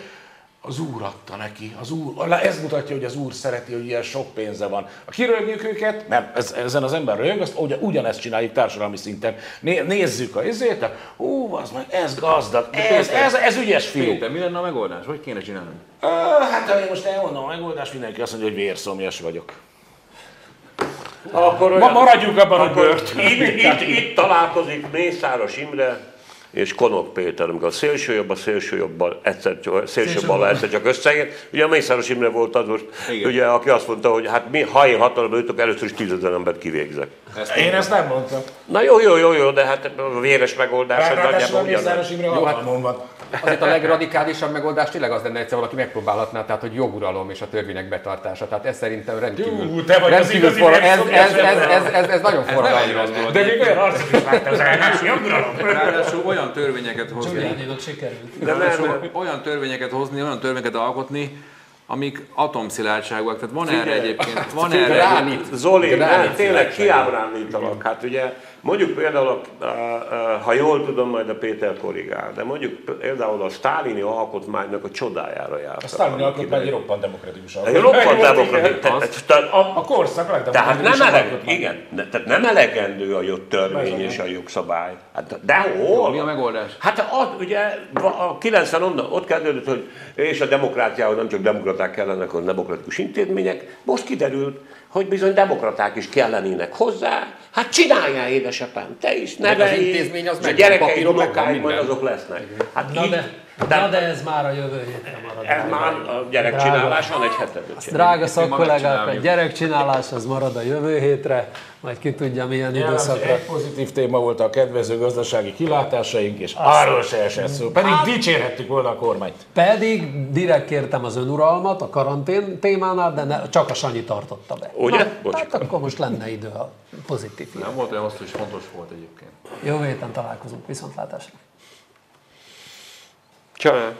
az úr adta neki, az úr, ez mutatja, hogy az úr szereti, hogy ilyen sok pénze van. Ha kirögjük őket, mert ez, ezen az ember röhög, azt ugye, ugyanezt csináljuk társadalmi szinten. Né, nézzük a izét, ú, az meg, ez gazdag, ez, ez, ez ügyes fiú. Péter, mi lenne a megoldás? Hogy kéne csinálni? Ö, Hát ha én most elmondom a megoldást, mindenki azt mondja, hogy vérszomjas vagyok. Akkor Ma maradjunk abban, akkor bört. itt, itt, itt találkozik Mészáros Imre és Konok Péter, amikor a szélső jobb, a szélső jobbal egyszer, csak- szélső bal egyszer csak összeér. Ugye a Mészáros Imre volt az most, Igen. ugye, aki azt mondta, hogy hát mi, ha én hatalomban jutok, először is tízezer embert kivégzek. Én ezt nem mondtam. Na jó, jó, jó, jó, de hát a véres megoldás, hogy Ráadásul a nagyjából Mészáros ugyanaz. Imre Jó, hát- hatalmon van. Azért a legradikálisabb megoldás tényleg az lenne egyszer valaki megpróbálhatná, tehát hogy joguralom és a törvények betartása. Tehát ez szerintem rendkívül, Jú, te vagy az rendkívül igazi forra, ez, ez, ez, ez, ez, ez, nagyon dolog. De még olyan arcot is láttam, az joguralom. Ráadásul olyan törvényeket hozni, sikerült. Ráadásul olyan törvényeket hozni, olyan törvényeket alkotni, amik atomszilárdságúak. Tehát van erre egyébként, van erre Gránit. Zoli, Gránit tényleg kiábrándítalak. Hát ugye mondjuk például, ha jól tudom, majd a Péter korrigál, de mondjuk például a sztálini alkotmánynak a csodájára járt. A Stalin alkotmány egy roppant demokratikus Egy roppant demokratikus. Tehát a- A korszak Tehát legdemokratikusabb nem, eleg, alkotmány. igen, tehát nem elegendő a jogtörvény és a jogszabály. Hát, de hol? Mi a megoldás? Hát az, ugye a 90 onnan, ott kezdődött, hogy és a demokráciához nem csak demokraták kellenek, hanem demokratikus intézmények. Most kiderült, hogy bizony demokraták is kellenének hozzá. Hát csináljál, édesapám, te is, nevelj, intézmény az és a gyerekeid, unokáid majd azok lesznek. Hát Na így, de, de, na de ez már a jövő hétre marad. ez már a gyerekcsináláson egy hetet. Drága szakkollégák, a gyerekcsinálás az marad a jövő hétre, majd ki tudja milyen időszakra. Egy pozitív téma volt a kedvező gazdasági kilátásaink, és arról se esett szó. Pedig dicsérhettük volna a kormányt. Pedig direkt kértem az önuralmat a karantén témánál, de ne, csak a Sanyi tartotta be. Ugye? Na, Bocs. hát akkor most lenne idő a pozitív hír. Nem volt olyan hosszú, és fontos volt egyébként. Jövő héten találkozunk, viszontlátásra. Csá.